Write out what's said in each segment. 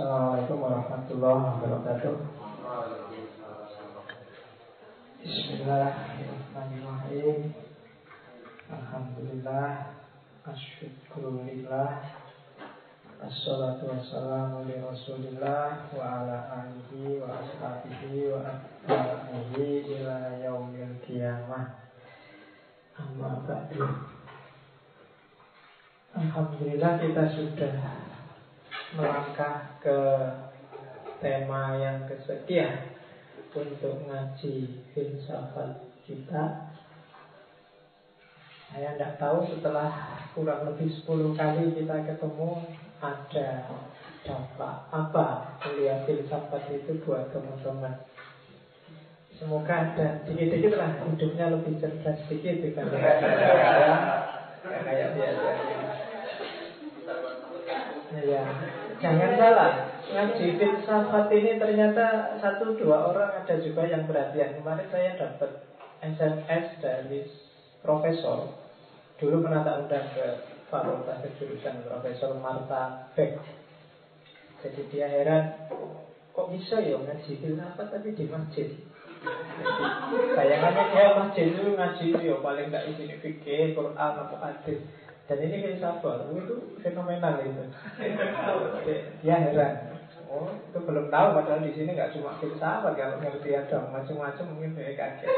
Assalamualaikum warahmatullahi wabarakatuh. Bismillahirrahmanirrahim. Alhamdulillah, asyukurillah, Assalatu wassalamu li rasulillah Wa ala alihi wa ashabihi wa atba'ihi ila yaumil qiyamah Amma ba'du Alhamdulillah kita sudah melangkah ke tema yang kesekian Untuk ngaji filsafat kita. Saya tidak tahu setelah kurang lebih 10 kali kita ketemu ada dampak apa kuliah filsafat itu buat teman-teman? Semoga ada dikit-dikit lah hidupnya lebih cerdas sedikit dibanding saya kayak biasa. Ya, jangan salah. Ngaji filsafat ini ternyata satu dua orang ada juga yang perhatian. Kemarin saya dapat SMS dari profesor. Dulu pernah tak undang ke fakultas kejurusan Profesor Marta Beck. Jadi dia heran, kok bisa ya ngaji filsafat tapi di masjid? Bayangannya dia masjid itu ngaji itu ya paling tidak sini fikih, Quran atau hadis. Dan ini filsafat, itu fenomenal itu. Dia heran. Oh, itu belum tahu padahal di sini nggak cuma filsafat kalau ngerti ada macam-macam mungkin saya kaget.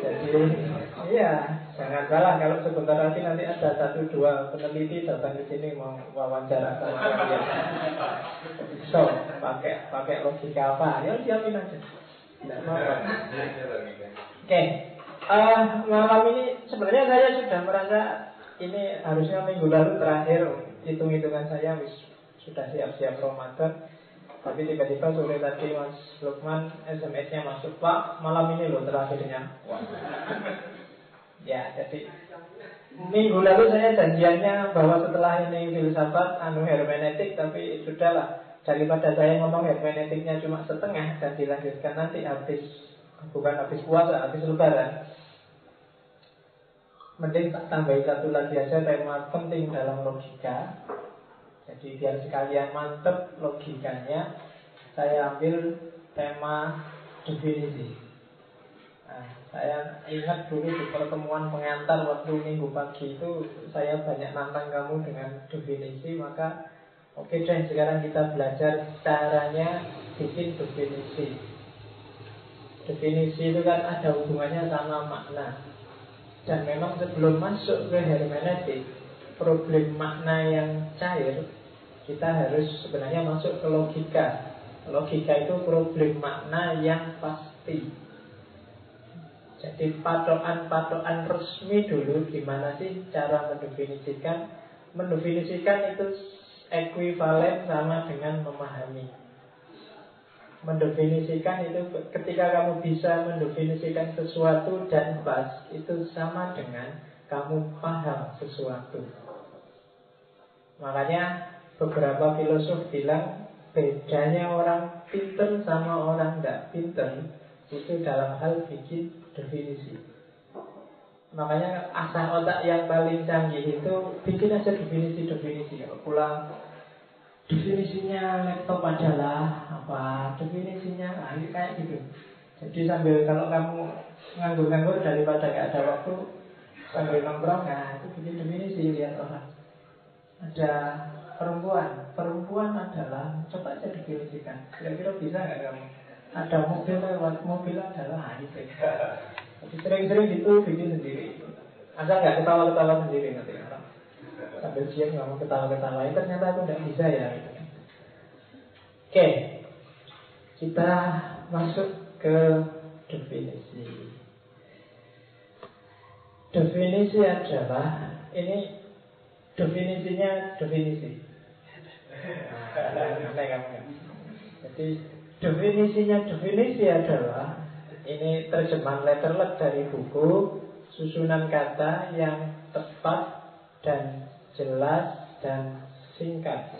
Jadi, iya, jangan salah kalau sebentar lagi nanti ada satu dua peneliti datang ke sini mau wawancara sama kalian. So, pakai pakai logika apa? Ya siapin aja. Tidak apa-apa. Oke, uh, malam ini sebenarnya saya sudah merasa ini harusnya minggu lalu terakhir hitung-hitungan saya wis sudah siap-siap Ramadan. Tapi tiba-tiba sore tadi Mas Lukman SMS-nya masuk Pak malam ini loh terakhirnya. Ya jadi minggu lalu saya janjiannya bahwa setelah ini filsafat anu hermeneutik tapi sudahlah. Daripada saya ngomong hermeneutiknya cuma setengah dan dilanjutkan nanti habis bukan habis puasa habis lebaran mending tak tambahin satu lagi aja tema penting dalam logika jadi biar sekalian mantep logikanya, saya ambil tema definisi. Nah, saya ingat dulu di pertemuan pengantar waktu minggu pagi itu saya banyak nantang kamu dengan definisi, maka oke okay deh sekarang kita belajar caranya bikin definisi. Definisi itu kan ada hubungannya sama makna. Dan memang sebelum masuk ke hermeneutik, problem makna yang cair, kita harus sebenarnya masuk ke logika. Logika itu problem makna yang pasti. Jadi patokan-patokan resmi dulu gimana sih cara mendefinisikan? Mendefinisikan itu ekuivalen sama dengan memahami. Mendefinisikan itu ketika kamu bisa mendefinisikan sesuatu dan pas itu sama dengan kamu paham sesuatu. Makanya beberapa filosof bilang bedanya orang pinter sama orang tidak pinter itu dalam hal bikin definisi. Makanya asal otak yang paling canggih itu bikin aja definisi-definisi. Pulang definisinya laptop adalah apa? Definisinya nah, kayak gitu. Jadi sambil kalau kamu nganggur-nganggur daripada gak ada waktu sambil nongkrong, nah itu bikin definisi lihat orang. Ada perempuan Perempuan adalah Coba aja definisikan Kira-kira bisa nggak kamu Ada mobil lewat Mobil adalah itu Jadi sering-sering gitu bikin sendiri Asal nggak ketawa-ketawa sendiri nanti Sambil siap nggak mau ketawa-ketawa Ternyata aku nggak bisa ya Oke Kita masuk ke definisi Definisi adalah Ini definisinya definisi. Aneh kamu ya. Jadi definisinya definisi adalah ini terjemahan letterlet dari buku susunan kata yang tepat dan jelas dan singkat.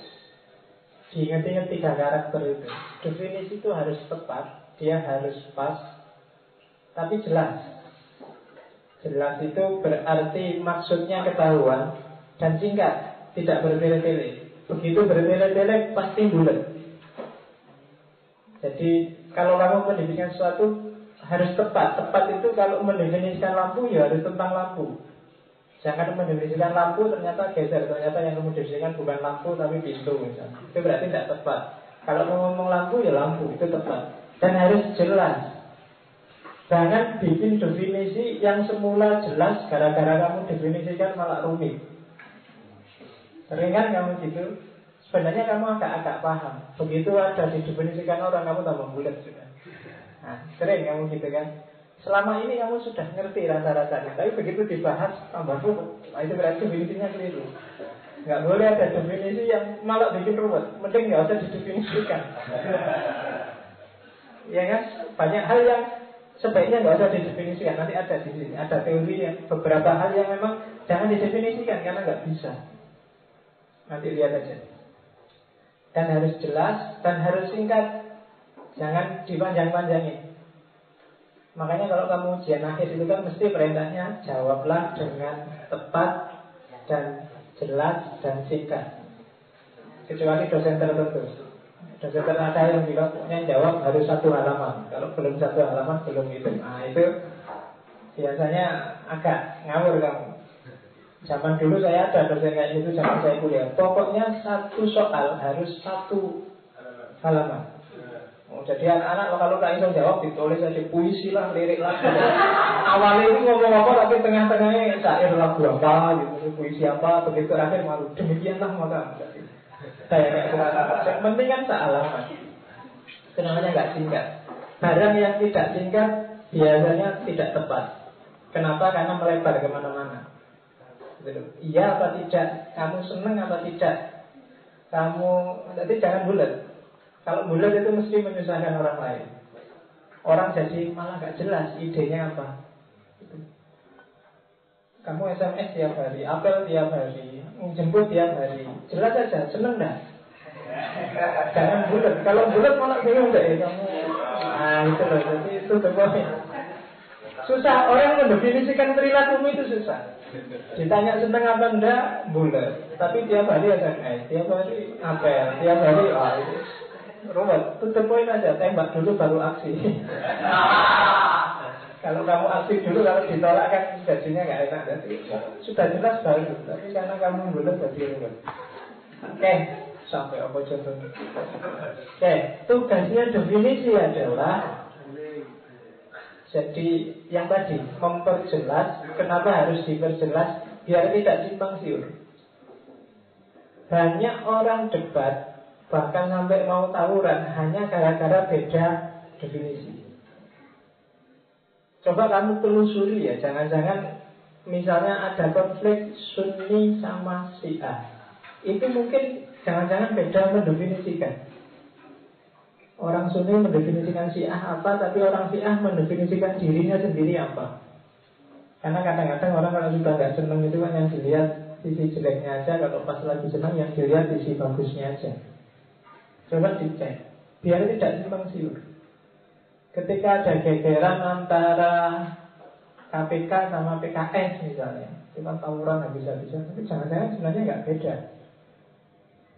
Diingat-ingat tiga karakter itu. Definisi itu harus tepat, dia harus pas, tapi jelas. Jelas itu berarti maksudnya ketahuan, dan singkat, tidak bertele-tele. Begitu bertele-tele pasti bulat. Jadi kalau kamu mendefinisikan sesuatu harus tepat. Tepat itu kalau mendefinisikan lampu ya harus tentang lampu. Jangan mendefinisikan lampu ternyata geser. Ternyata yang kamu definisikan bukan lampu tapi pintu misalnya. Itu berarti tidak tepat. Kalau mau ngomong lampu ya lampu itu tepat. Dan harus jelas. Jangan bikin definisi yang semula jelas gara-gara kamu definisikan malah rumit. Sering kan kamu gitu? Sebenarnya kamu agak-agak paham. Begitu ada didefinisikan orang, kamu tambah bulat sudah. Nah, sering kamu gitu kan. Selama ini kamu sudah ngerti rasa-rasanya, tapi begitu dibahas tambah rumit. Nah, itu berarti definisinya keliru. Nggak boleh ada definisi yang malah bikin rumit. Mending nggak usah didefinisikan. ya kan? Banyak hal yang sebaiknya nggak usah didefinisikan. Nanti ada di sini, ada teori yang beberapa hal yang memang jangan didefinisikan karena nggak bisa. Nanti lihat aja dan harus jelas dan harus singkat. Jangan dipanjang-panjangin. Makanya kalau kamu ujian akhir itu kan mesti perintahnya jawablah dengan tepat dan jelas dan singkat. Kecuali dosen tertentu. Dosen tertentu yang bilang pokoknya jawab harus satu halaman. Kalau belum satu halaman belum itu. Nah itu biasanya agak ngawur kamu. Zaman dulu saya ada dosen kayak gitu zaman saya kuliah. Pokoknya satu soal harus satu halaman. Jadi anak-anak kalau nggak bisa jawab ditulis aja puisi lah, lirik lah. Awalnya itu ngomong-ngomong tapi tengah-tengahnya syair lagu apa gitu, puisi apa, begitu akhir malu. Demikianlah maka saya gitu. Yang penting kan halaman. Kenapa nggak singkat? Barang yang tidak singkat biasanya tidak tepat. Kenapa? Karena melebar ke mana-mana. Iya apa tidak? Kamu senang apa tidak? Kamu nanti jangan bulat. Kalau bulat itu mesti menyusahkan orang lain. Orang jadi malah gak jelas idenya apa. Kamu SMS tiap hari, apel tiap hari, jemput tiap hari. Jelas aja, seneng dah. Jangan bulat. Kalau bulat malah bingung deh kamu. Nah itu loh. Jadi itu semuanya. Susah orang mendefinisikan perilaku itu susah. Ditanya seneng apa enggak, bulat. Tapi tiap hari SMS, tiap hari apel, tiap hari Rumah, tutup poin aja, tembak dulu baru aksi. kalau kamu aksi dulu, kalau ditolak kan gajinya nggak enak. Jadi sudah jelas baru, tapi karena kamu bulat jadi rumah. Oke, sampai apa contohnya? Oke, tugasnya definisi adalah jadi yang tadi memperjelas kenapa harus diperjelas biar tidak simpang siur. Banyak orang debat bahkan sampai mau tawuran hanya gara-gara beda definisi. Coba kamu telusuri ya, jangan-jangan misalnya ada konflik Sunni sama Syiah. Itu mungkin jangan-jangan beda mendefinisikan. Orang Sunni mendefinisikan Syiah apa, tapi orang Syiah mendefinisikan dirinya sendiri apa. Karena kadang-kadang orang kalau sudah nggak seneng itu kan yang dilihat sisi jeleknya aja, kalau pas lagi senang yang dilihat sisi bagusnya aja. Coba dicek, biar tidak simpang siur. Ketika ada gegeran antara KPK sama PKS misalnya, cuma tawuran habis-habisan, tapi jangan-jangan sebenarnya nggak beda.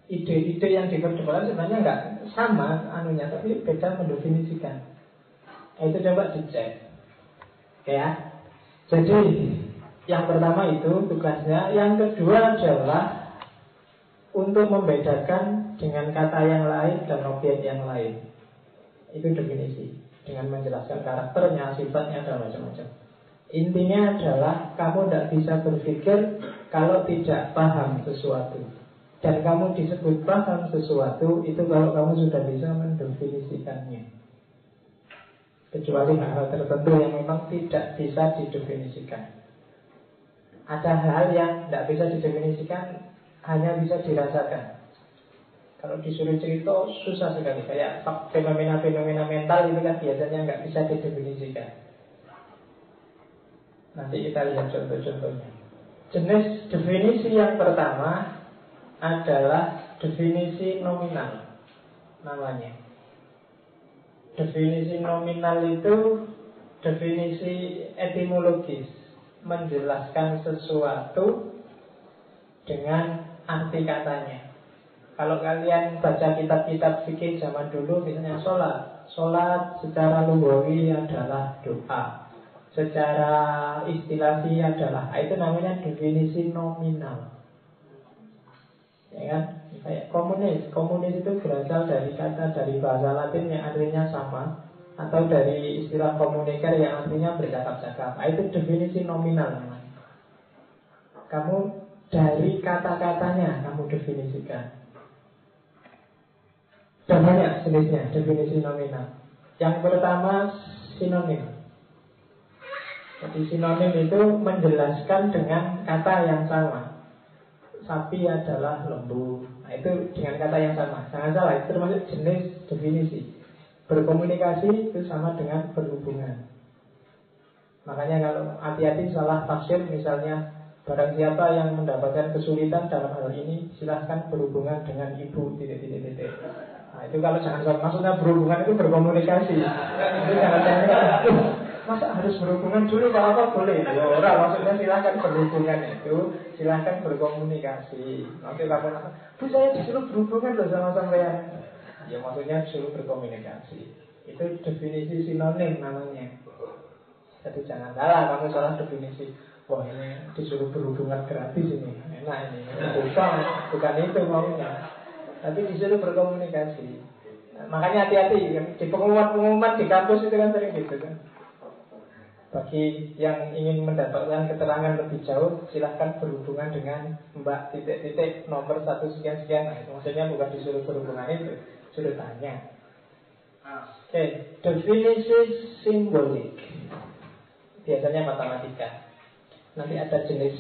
Ide-ide yang diperdebatkan sebenarnya nggak sama anunya tapi beda mendefinisikan. Nah, itu coba dicek. Ya. Jadi yang pertama itu tugasnya. Yang kedua adalah untuk membedakan dengan kata yang lain dan objek yang lain itu definisi dengan menjelaskan karakternya sifatnya dan macam-macam intinya adalah kamu tidak bisa berpikir kalau tidak paham sesuatu dan kamu disebut paham sesuatu itu kalau kamu sudah bisa mendefinisikannya. Kecuali hal-hal tertentu yang memang tidak bisa didefinisikan. Ada hal yang tidak bisa didefinisikan, hanya bisa dirasakan. Kalau disuruh cerita susah sekali. Kayak fenomena-fenomena mental itu kan biasanya nggak bisa didefinisikan. Nanti kita lihat contoh-contohnya. Jenis definisi yang pertama adalah definisi nominal namanya. Definisi nominal itu definisi etimologis menjelaskan sesuatu dengan arti katanya. Kalau kalian baca kitab-kitab fikih zaman dulu Misalnya sholat. Sholat secara lugawi adalah doa. Secara istilahi adalah Itu namanya definisi nominal. Ya kan? Kayak komunis. Komunis itu berasal dari kata dari bahasa latin yang artinya sama Atau dari istilah komuniker yang artinya bercakap-cakap. Nah, Itu definisi nominal Kamu dari kata-katanya kamu definisikan dan banyak jenisnya, definisi nominal. Yang pertama sinonim. Jadi sinonim itu menjelaskan dengan kata yang sama. Sapi adalah lembu. Nah, itu dengan kata yang sama. Jangan salah, itu termasuk jenis definisi. Berkomunikasi itu sama dengan berhubungan. Makanya kalau hati-hati salah tafsir misalnya Barang siapa yang mendapatkan kesulitan dalam hal ini Silahkan berhubungan dengan ibu titik-titik-titik Nah itu kalau jangan sampai maksudnya berhubungan itu berkomunikasi. Itu jangan jangan masa harus berhubungan dulu kalau apa boleh? Ya orang maksudnya silahkan berhubungan itu silahkan berkomunikasi. Nanti kamu bu saya disuruh berhubungan loh sama sampean. Ya maksudnya disuruh berkomunikasi. Itu definisi sinonim namanya. Jadi jangan salah kamu salah definisi wah ini disuruh berhubungan gratis ini enak ini bukan bukan itu maunya tapi disuruh berkomunikasi. Nah, makanya hati-hati di pengumuman-pengumuman di kampus itu kan sering gitu kan. Bagi yang ingin mendapatkan keterangan lebih jauh, silahkan berhubungan dengan Mbak titik-titik nomor satu sekian-sekian. Nah, itu maksudnya bukan disuruh berhubungan itu, suruh tanya. Oke, okay. definisi simbolik. Biasanya matematika. Nanti ada jenis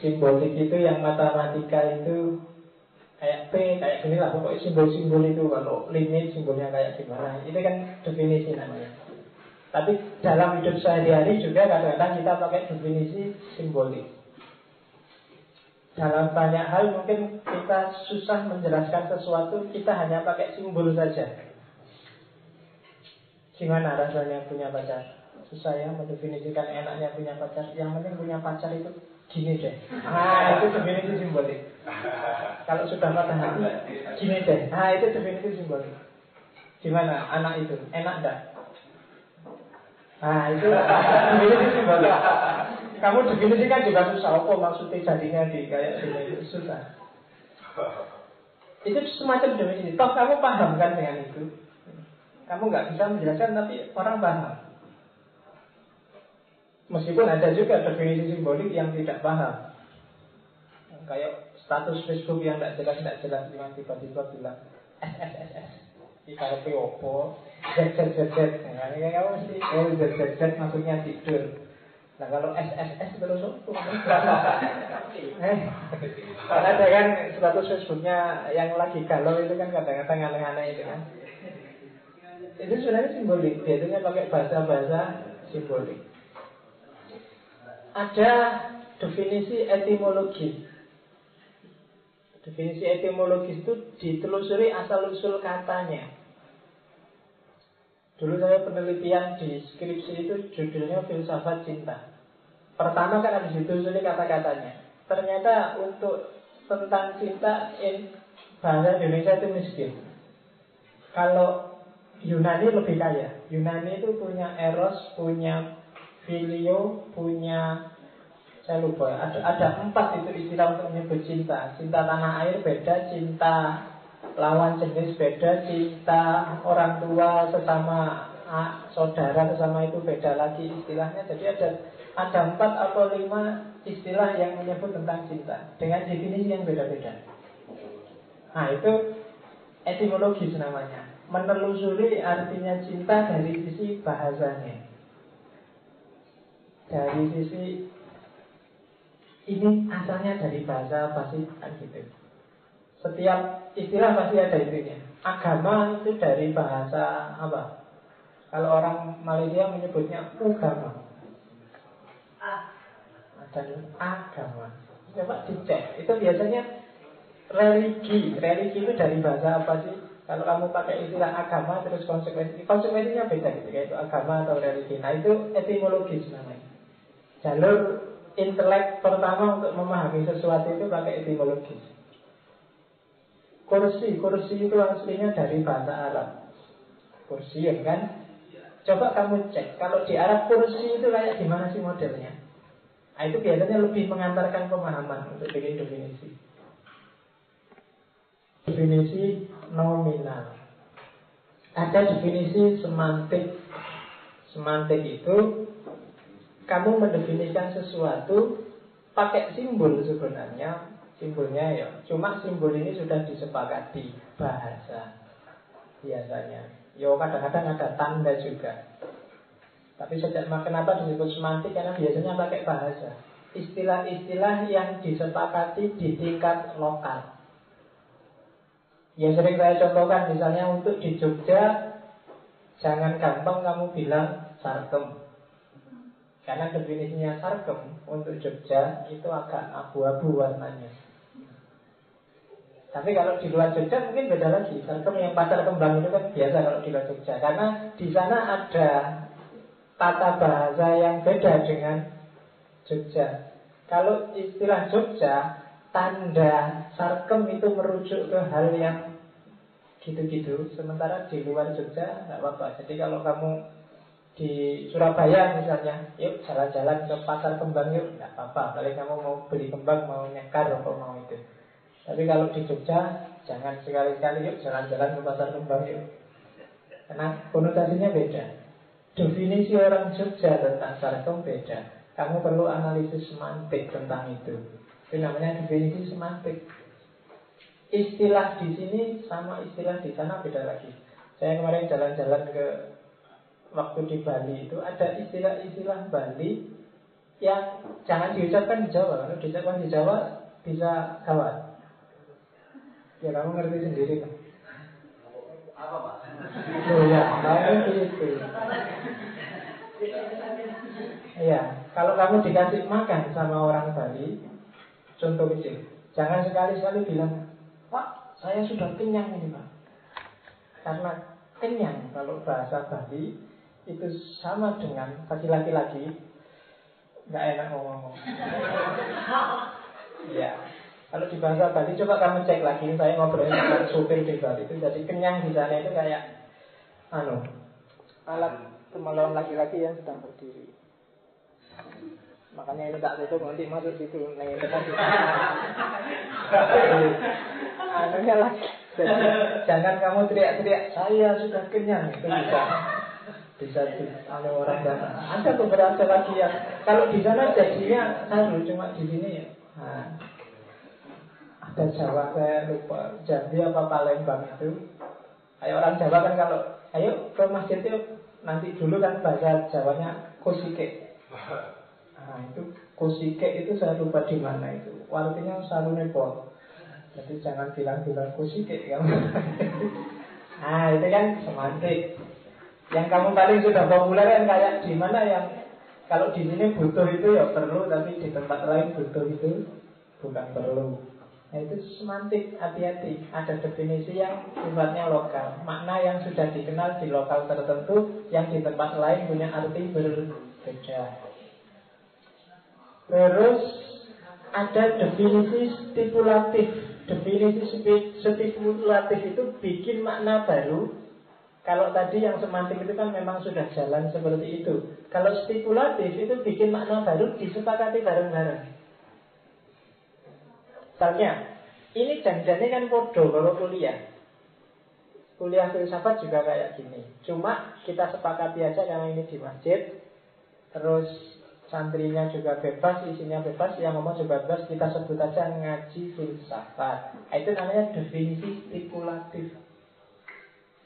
simbolik itu yang matematika itu kayak P, kayak gini lah pokoknya simbol-simbol itu. Kalau limit simbolnya kayak gimana. Itu kan definisi namanya. Tapi dalam hidup sehari-hari juga kadang-kadang kita pakai definisi simbolik. Dalam banyak hal mungkin kita susah menjelaskan sesuatu kita hanya pakai simbol saja. Gimana rasanya punya pacar susah ya mendefinisikan enaknya punya pacar yang penting punya pacar itu gini deh. Nah itu definisi simbolik. Kalau sudah patah hati, gini deh. Nah itu definisi simbolik. Gimana anak itu? Enak enggak? Nah itu definisi simbolik. Kamu definisikan juga susah. Apa maksudnya jadinya di kayak gini susah. Itu semacam definisi. Toh kamu paham kan dengan itu? Kamu nggak bisa menjelaskan tapi orang paham. Meskipun ada juga definisi simbolik yang tidak paham. Kayak status Facebook yang tidak jelas tidak jelas Yang tiba-tiba bilang SSSS Ibaratnya opo Z Z Z Z. Nah ini kamu mesti Oh Z Z Z maksudnya tidur. Nah kalau SSS terus opo? Eh, Ada kan status Facebooknya yang lagi galau itu kan kadang-kadang aneh-aneh itu kan. Itu sebenarnya simbolik Biasanya pakai bahasa-bahasa simbolik ada definisi etimologis. Definisi etimologis itu ditelusuri asal-usul katanya. Dulu saya penelitian di skripsi itu judulnya filsafat cinta. Pertama kan habis ditelusuri kata-katanya. Ternyata untuk tentang cinta in bahasa Indonesia itu miskin. Kalau Yunani lebih kaya. Yunani itu punya eros, punya filio punya saya lupa ada ada empat itu istilah untuk menyebut cinta. Cinta tanah air beda cinta lawan jenis beda cinta orang tua sesama ah, saudara sesama itu beda lagi istilahnya. Jadi ada ada empat atau lima istilah yang menyebut tentang cinta. Dengan definisi yang beda-beda. Nah itu etimologis namanya. Menelusuri artinya cinta dari sisi bahasanya dari sisi ini asalnya dari bahasa kan gitu. Setiap istilah pasti ada intinya. Agama itu dari bahasa apa? Kalau orang Malaysia menyebutnya agama. Ada agama. Coba dicek. Itu biasanya religi. Religi itu dari bahasa apa sih? Kalau kamu pakai istilah agama terus konsekuensi konsekuensinya beda gitu yaitu agama atau religi. Nah itu etimologis namanya. Jalur intelek pertama untuk memahami sesuatu itu pakai etimologis. Kursi, kursi itu aslinya dari bahasa Arab. Kursi kan? Coba kamu cek, kalau di Arab kursi itu kayak gimana sih modelnya? Nah, itu biasanya lebih mengantarkan pemahaman untuk bikin definisi. Definisi nominal. Ada definisi semantik. Semantik itu kamu mendefinisikan sesuatu pakai simbol sebenarnya. Simbolnya ya, cuma simbol ini sudah disepakati bahasa biasanya. Yo kadang-kadang ada tanda juga. Tapi sejak kenapa disebut semantik karena biasanya pakai bahasa. Istilah-istilah yang disepakati di tingkat lokal. Yang sering saya contohkan misalnya untuk di Jogja Jangan gampang kamu bilang sarkem Karena definisinya sarkem untuk Jogja itu agak abu-abu warnanya tapi kalau di luar Jogja mungkin beda lagi. Sarkem yang pasar kembang itu kan biasa kalau di luar Jogja. Karena di sana ada tata bahasa yang beda dengan Jogja. Kalau istilah Jogja, tanda sarkem itu merujuk ke hal yang gitu-gitu. Sementara di luar Jogja nggak apa-apa. Jadi kalau kamu di Surabaya misalnya, yuk jalan-jalan ke pasar kembang yuk, nggak apa-apa. Paling kamu mau beli kembang, mau nyekar atau mau itu. Tapi kalau di Jogja Jangan sekali-kali yuk jalan-jalan ke pasar kembang yuk. Karena konotasinya beda. Definisi orang Jogja tentang sarkom beda. Kamu perlu analisis semantik tentang itu. Itu namanya definisi semantik. Istilah di sini sama istilah di sana beda lagi. Saya kemarin jalan-jalan ke Waktu di Bali itu ada istilah-istilah Bali yang jangan diucapkan di Jawa. Kalau diucapkan di Jawa bisa gawat. Ya kamu ngerti sendiri kan? Apa pak? Oh ya, kamu itu. Iya, kalau kamu dikasih makan sama orang Bali, contoh kecil, jangan sekali-sekali bilang, Pak, saya sudah kenyang ini Pak. Karena kenyang kalau bahasa Bali itu sama dengan bagi laki-laki nggak enak ngomong-ngomong. Ya, kalau di bahasa Bali coba kamu cek lagi. Saya ngobrol dengan supir di Bali. Itu Jadi kenyang di sana. Itu kayak Anu Alat kemaluan laki-laki yang sedang berdiri. Makanya ini tak tutup nanti masuk situ. Nih Anunya lagi Jadi jangan kamu teriak-teriak Saya sudah kenyang. Itu bisa bisa di anu orang sana. Ada beberapa lagi yang kalau di sana jadinya anu cuma di sini ya. Nah, ada Jawa saya lupa Jambi apa Palembang itu Ayo orang Jawa kan kalau Ayo ke masjid itu Nanti dulu kan bahasa Jawanya Kosike Nah itu Kosike itu saya lupa di mana itu Artinya sarune pol Jadi jangan bilang-bilang Kosike ya. Nah itu kan semantik Yang kamu paling sudah populer kan kayak di mana yang kalau di sini butuh itu ya perlu, tapi di tempat lain butuh itu bukan perlu. Nah itu semantik, hati-hati. Ada definisi yang sifatnya lokal. Makna yang sudah dikenal di lokal tertentu Yang di tempat lain punya arti berbeda. Terus ada definisi stipulatif. Definisi stipulatif itu bikin makna baru Kalau tadi yang semantik itu kan memang sudah jalan seperti itu Kalau stipulatif itu bikin makna baru disepakati bareng-bareng Misalnya, ini janjiannya kan bodoh kalau kuliah. Kuliah filsafat juga kayak gini. Cuma kita sepakati aja karena ini di masjid. Terus santrinya juga bebas, isinya bebas, yang ngomong juga bebas. Kita sebut aja ngaji filsafat. Nah, itu namanya definisi stipulatif.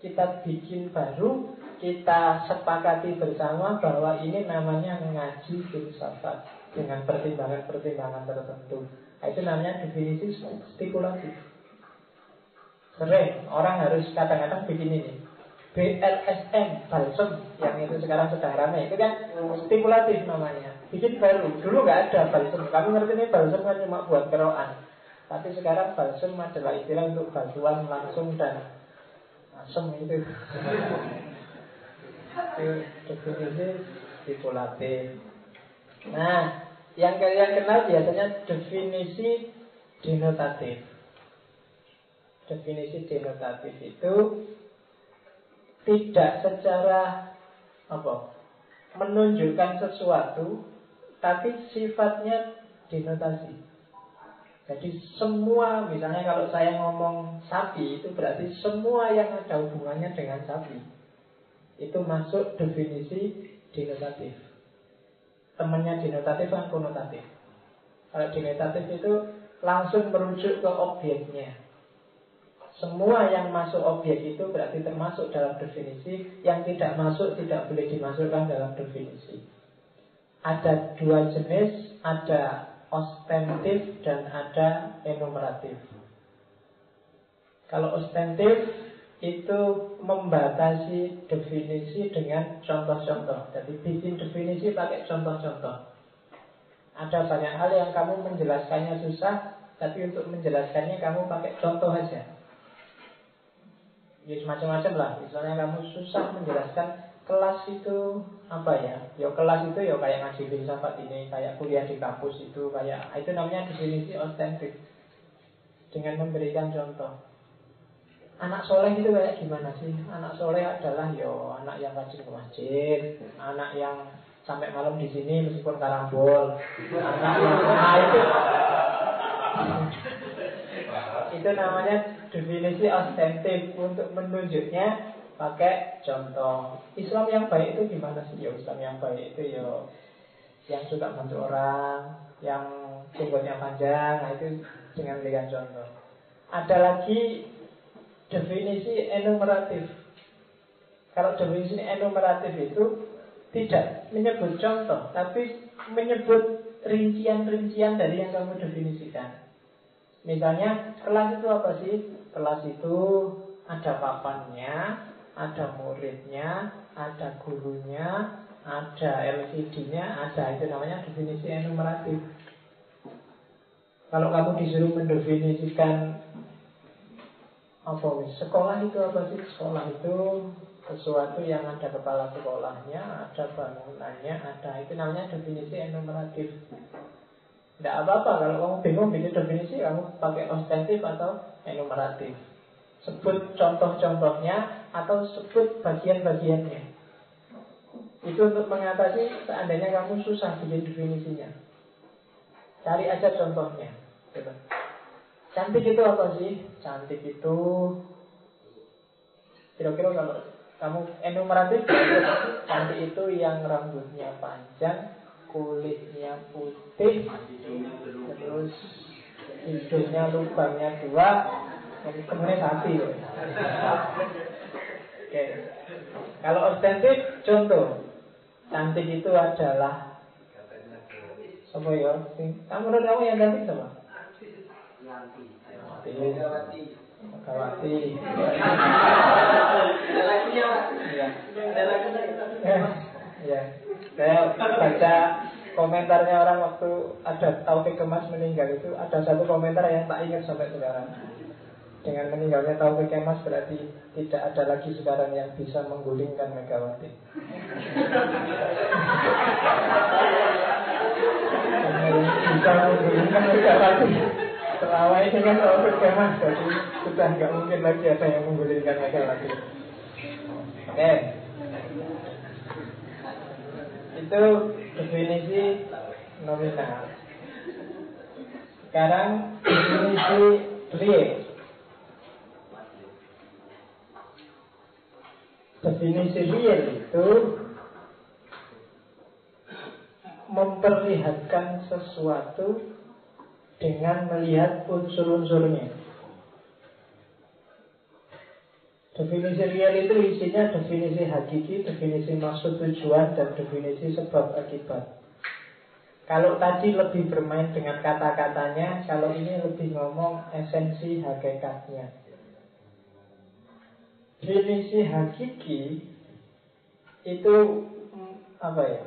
Kita bikin baru, kita sepakati bersama bahwa ini namanya ngaji filsafat dengan pertimbangan-pertimbangan tertentu. Nah, itu namanya definisi stipulatif. Sering orang harus kadang-kadang bikin ini. BLSM, balsem, yang itu sekarang sedang ramai. Itu kan stipulatif namanya. Bikin baru. Dulu nggak ada balsem. Kamu ngerti ini balsem kan cuma buat keroan. Tapi sekarang balsem adalah istilah untuk bantuan langsung dan asem itu. itu stipulatif. Nah, yang kalian kenal biasanya definisi denotatif. Definisi denotatif itu tidak secara apa menunjukkan sesuatu, tapi sifatnya denotasi. Jadi semua, misalnya kalau saya ngomong sapi, itu berarti semua yang ada hubungannya dengan sapi. Itu masuk definisi denotatif. Temannya denotatif kan konotatif. Kalau denotatif itu langsung merujuk ke objeknya. Semua yang masuk objek itu berarti termasuk dalam definisi Yang tidak masuk tidak boleh dimasukkan dalam definisi Ada dua jenis Ada ostentif dan ada enumeratif. Kalau ostentif itu membatasi definisi dengan contoh-contoh. Jadi bikin definisi pakai contoh-contoh. Ada banyak hal yang kamu menjelaskannya susah Tapi untuk menjelaskannya kamu pakai contoh aja. Ya semacam-macam lah. Misalnya kamu susah menjelaskan kelas itu apa ya? Ya kelas itu ya kayak ngaji filsafat ini kayak kuliah di kampus itu kayak itu namanya definisi otentik. Dengan memberikan contoh. Anak soleh itu kayak gimana sih? Anak soleh adalah yo anak yang rajin ke masjid anak yang sampai malam di sini meskipun karambol. Anak yang nah itu. Itu namanya definisi ostentif untuk menunjuknya pakai contoh. Islam yang baik itu gimana sih? Ya Islam yang baik itu ya yang suka bantu orang, yang jenggotnya panjang, nah itu dengan berikan contoh. Ada lagi definisi enumeratif. Kalau definisi enumeratif itu tidak menyebut contoh, tapi menyebut rincian-rincian dari yang kamu definisikan. Misalnya kelas itu apa sih? Kelas itu ada papannya, ada muridnya, ada gurunya, ada LCD-nya, ada itu namanya definisi enumeratif. Kalau kamu disuruh mendefinisikan apa sekolah itu apa sih? Sekolah itu sesuatu yang ada kepala sekolahnya, ada bangunannya, ada itu namanya definisi enumeratif. Tidak apa-apa kalau kamu bingung bikin definisi kamu pakai ostentif atau enumeratif. Sebut contoh-contohnya atau sebut bagian-bagiannya. Itu untuk mengatasi seandainya kamu susah bikin definisinya. Cari aja contohnya. Gitu. Cantik itu apa sih? Cantik itu kira-kira kalau kamu enumeratif cantik itu yang rambutnya panjang kulitnya putih terus hidungnya lubangnya dua kemudian sapi loh. Oke. Kalau ostentif contoh cantik itu adalah apa ya? Kamu menurut kamu yang cantik siapa? Megawati. Megawati. Ya. Ya. Saya baca komentarnya orang waktu ada Taufik Kemas meninggal itu ada satu komentar yang tak ingat sampai sekarang. Dengan meninggalnya Taufik Kemas berarti tidak ada lagi sekarang yang bisa menggulingkan Megawati. bisa menggulingkan Megawati. Selama ini kan Taufik Kemas jadi sudah nggak mungkin lagi ada yang menggulingkan Megawati. Oke. Okay. Itu definisi nominal. Sekarang definisi real. Definisi real itu memperlihatkan sesuatu dengan melihat unsur-unsurnya. Definisi real itu isinya definisi hakiki, definisi maksud tujuan, dan definisi sebab akibat. Kalau tadi lebih bermain dengan kata-katanya, kalau ini lebih ngomong esensi hakikatnya. Definisi hakiki itu mm, apa ya?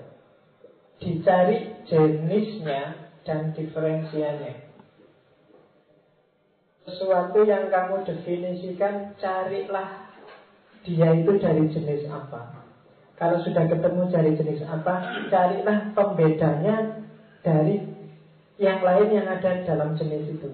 Dicari jenisnya dan diferensianya. Sesuatu yang kamu definisikan Carilah dia itu dari jenis apa Kalau sudah ketemu dari jenis apa Carilah pembedanya Dari yang lain yang ada dalam jenis itu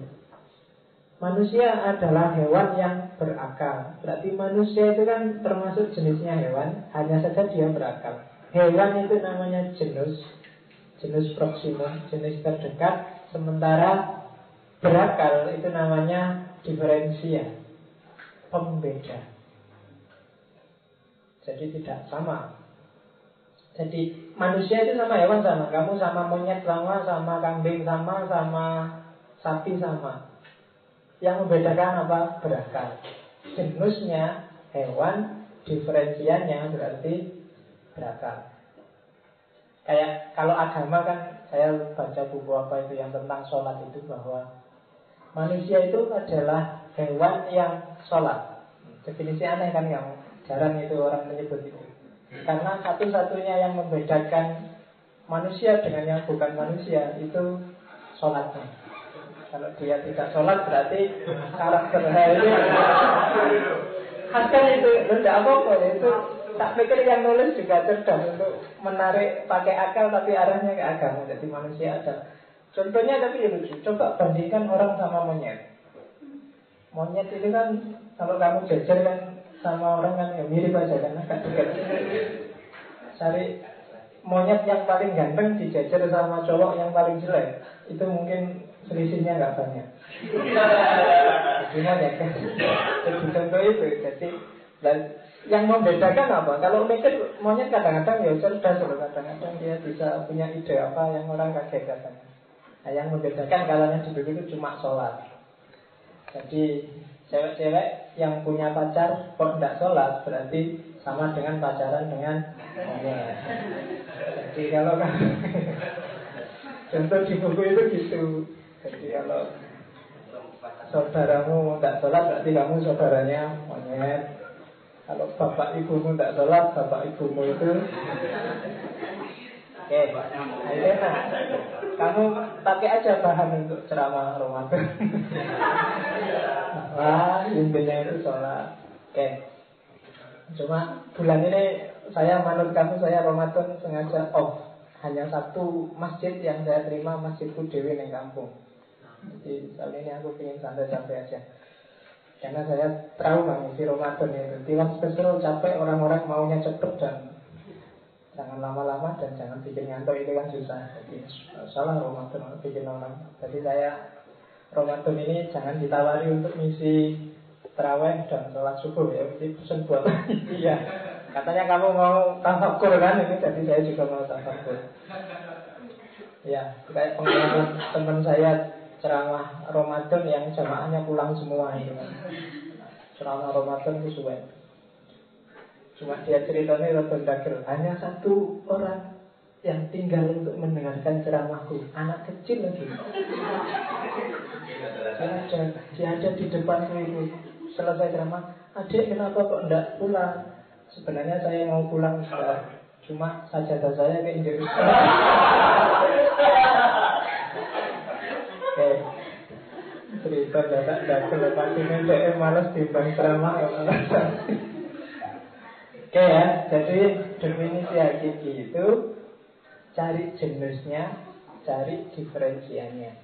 Manusia adalah hewan yang berakal. Berarti manusia itu kan termasuk jenisnya hewan, hanya saja dia berakal. Hewan itu namanya jenis, jenis proximum, jenis terdekat. Sementara berakal itu namanya diferensia, pembeda. Jadi tidak sama. Jadi manusia itu sama hewan sama. Kamu sama monyet sama, sama kambing sama, sama sapi sama. Yang membedakan apa? Berakal. Jenisnya hewan, diferensiannya berarti berakal. Kayak kalau agama kan saya baca buku apa itu yang tentang sholat itu bahwa manusia itu adalah hewan yang sholat. Definisi aneh kan yang jarang itu orang menyebut itu. Karena satu-satunya yang membedakan manusia dengan yang bukan manusia itu sholatnya. Kalau dia tidak sholat berarti karakter ini khaskan itu. Tidak apa-apa itu tak pikir yang nulis juga cerdas untuk menarik pakai akal tapi arahnya ke agama. Jadi manusia ada contohnya tapi ya lucu. Coba bandingkan orang sama monyet. Monyet itu kan kalau kamu jajar kan sama orang kan ya mirip aja kan agak dekat. Cari monyet yang paling ganteng dijajar sama cowok yang paling jelek. Itu mungkin selisihnya nggak banyak. Cuma ya kan. Contoh itu. Jadi dan yang membedakan apa? Kalau mikir monyet kadang-kadang ya cerdas loh kadang-kadang dia bisa punya ide apa yang orang kaget katanya. Nah, yang membedakan kalau yang duduk itu cuma sholat. Jadi cewek-cewek yang punya pacar kok tidak sholat berarti sama dengan pacaran dengan monyet. Jadi kalau kan contoh di buku itu gitu. Jadi kalau saudaramu tidak sholat berarti kamu saudaranya monyet. Kalau bapak ibumu tidak sholat, bapak ibumu itu Oke, okay. nah, kamu pakai aja bahan untuk ceramah Ramadan. Wah, intinya itu sholat. Oke. Okay. Cuma bulan ini saya manut kamu, saya Ramadan sengaja off. Hanya satu masjid yang saya terima, masjidku Dewi di kampung. Jadi tahun ini aku ingin santai-santai aja. Karena saya trauma ngisi Ramadan itu Tiap spesial capek orang-orang maunya cepet dan Jangan lama-lama dan jangan bikin ngantuk itu kan susah. Jadi salah Ramadan bikin orang. Jadi saya Ramadan ini jangan ditawari untuk ngisi terawih dan sholat subuh ya Ini pesan buat Iya Katanya kamu mau tafakur kan ini Jadi saya juga mau tafakur Ya, kayak pengalaman teman saya ceramah Ramadan yang jamaahnya pulang semua itu. Ceramah Ramadan itu suwe. Cuma dia ceritanya Ramadan Dagel. Hanya satu orang yang tinggal untuk mendengarkan ceramahku anak kecil lagi. Dia ada di depan itu. Selesai ceramah adik kenapa kok enggak pulang? Sebenarnya saya mau pulang sudah cuma sajadah saya ke Indonesia Eh, cerita dadak dakel pastinya dia malas ceramah Oke ya, jadi definisi hakiki itu cari jenisnya, cari diferensiannya.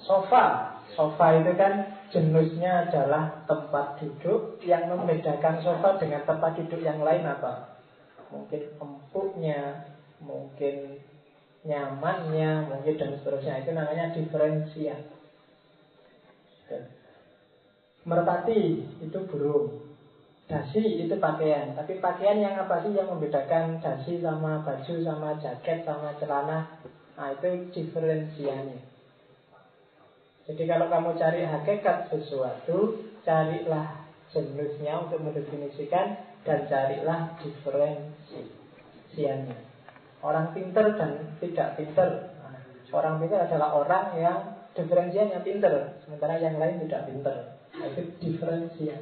Sofa, sofa itu kan jenisnya adalah tempat duduk yang membedakan sofa dengan tempat duduk yang lain apa? Mungkin empuknya, mungkin nyamannya, mungkin dan seterusnya. Itu namanya diferensial. Merpati itu burung. Dasi itu pakaian. Tapi pakaian yang apa sih yang membedakan dasi sama baju sama jaket sama celana? Nah itu diferensialnya. Jadi kalau kamu cari hakikat sesuatu, carilah jenisnya untuk mendefinisikan dan carilah diferensiannya. Orang pinter dan tidak pinter. Orang pinter adalah orang yang diferensiannya pinter, sementara yang lain tidak pinter. Itu diferensian.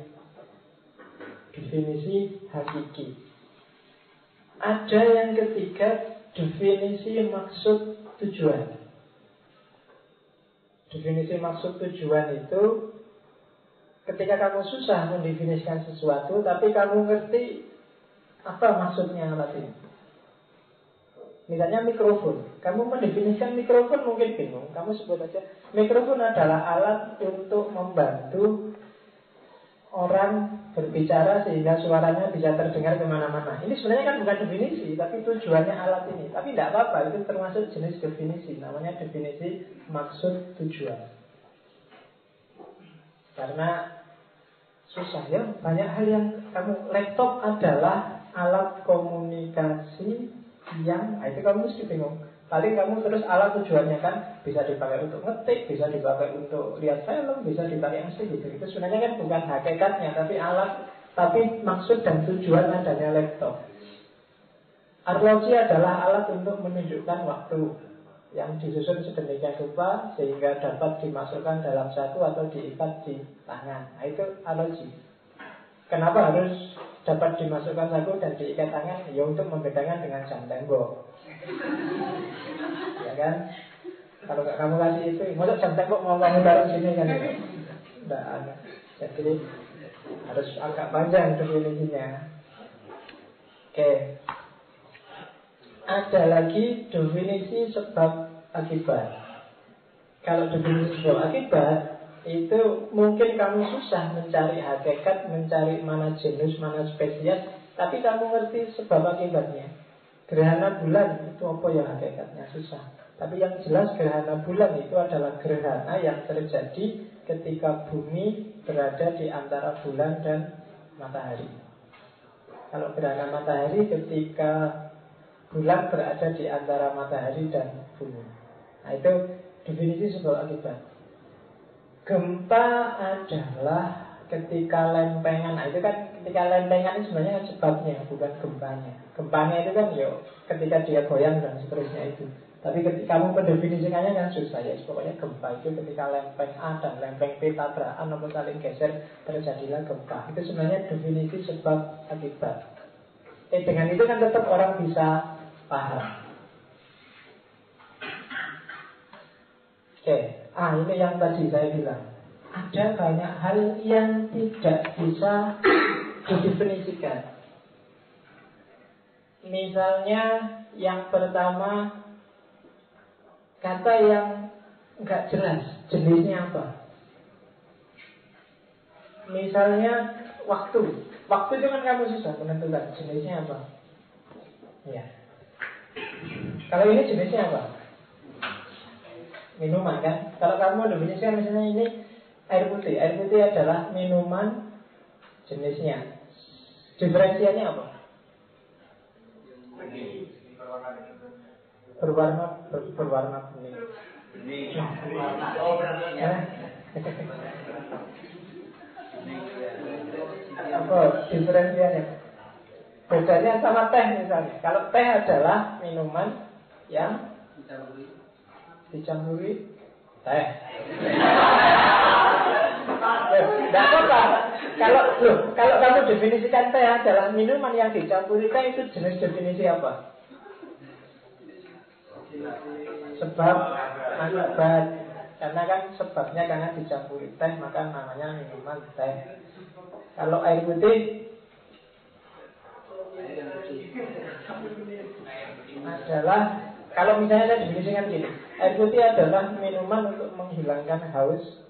Definisi hakiki. Ada yang ketiga, definisi maksud tujuan. Definisi maksud tujuan itu ketika kamu susah mendefinisikan sesuatu, tapi kamu ngerti apa maksudnya tadi. Misalnya mikrofon. Kamu mendefinisikan mikrofon mungkin bingung. Kamu sebut aja mikrofon adalah alat untuk membantu orang berbicara sehingga suaranya bisa terdengar ke mana-mana. Ini sebenarnya kan bukan definisi, tapi tujuannya alat ini. Tapi tidak apa-apa, itu termasuk jenis definisi. Namanya definisi maksud tujuan. Karena susah ya, banyak hal yang kamu laptop adalah alat komunikasi yang nah itu kamu mesti bingung. Paling kamu terus alat tujuannya kan bisa dipakai untuk ngetik, bisa dipakai untuk lihat film, bisa dipakai mesti gitu. Itu sebenarnya kan bukan hakikatnya, tapi alat, tapi maksud dan tujuan adanya laptop. Arloji adalah alat untuk menunjukkan waktu yang disusun sedemikian rupa sehingga dapat dimasukkan dalam satu atau diikat di tangan. Nah, itu arloji. Kenapa harus dapat dimasukkan saku dan diikat tangan ya untuk membedakan dengan jam tembok. Ya kan? Kalau nggak kamu kasih itu masa jam tembok mau kamu taruh sini kan? Tidak ada. Jadi harus agak panjang definisinya. Oke. Ada lagi definisi sebab akibat. Kalau definisi sebab akibat itu mungkin kamu susah mencari hakikat, mencari mana jenis, mana spesies, tapi kamu ngerti sebab akibatnya. Gerhana bulan itu apa yang hakikatnya susah. Tapi yang jelas gerhana bulan itu adalah gerhana yang terjadi ketika bumi berada di antara bulan dan matahari. Kalau gerhana matahari ketika bulan berada di antara matahari dan bumi. Nah itu definisi sebab akibat. Gempa adalah ketika lempengan. Nah itu kan ketika lempengan itu sebenarnya kan sebabnya Bukan gempanya. Gempanya itu kan yuk ketika dia goyang dan seterusnya itu. Tapi ketika kamu mendefinisikannya kan susah ya. Pokoknya gempa itu ketika lempeng A dan lempeng B tabrakan atau saling geser Terjadilah gempa. Itu sebenarnya definisi sebab akibat. Eh dengan itu kan tetap orang bisa paham. Oke, Ah, ini yang tadi saya bilang. Ada banyak hal yang tidak bisa didefinisikan. Misalnya yang pertama kata yang nggak jelas jenisnya apa. Misalnya waktu. Waktu itu kan kamu susah menentukan jenisnya apa. Ya. Kalau ini jenisnya apa? Minuman kan. Kalau kamu definisikan misalnya ini air putih. Air putih adalah minuman jenisnya. Diferensiannya apa? Berwarna ber, berwarna kuning. Apa diferensiannya? Bedanya sama teh misalnya. Kalau teh adalah minuman yang dicampuri teh. Tidak. Kalau loh, kalau kamu definisikan teh adalah minuman yang dicampuri teh itu jenis definisi apa? Sebab akibat karena kan sebabnya karena dicampuri teh maka namanya minuman teh. Kalau air putih adalah kalau misalnya saya definisikan gini, air putih adalah minuman untuk menghilangkan haus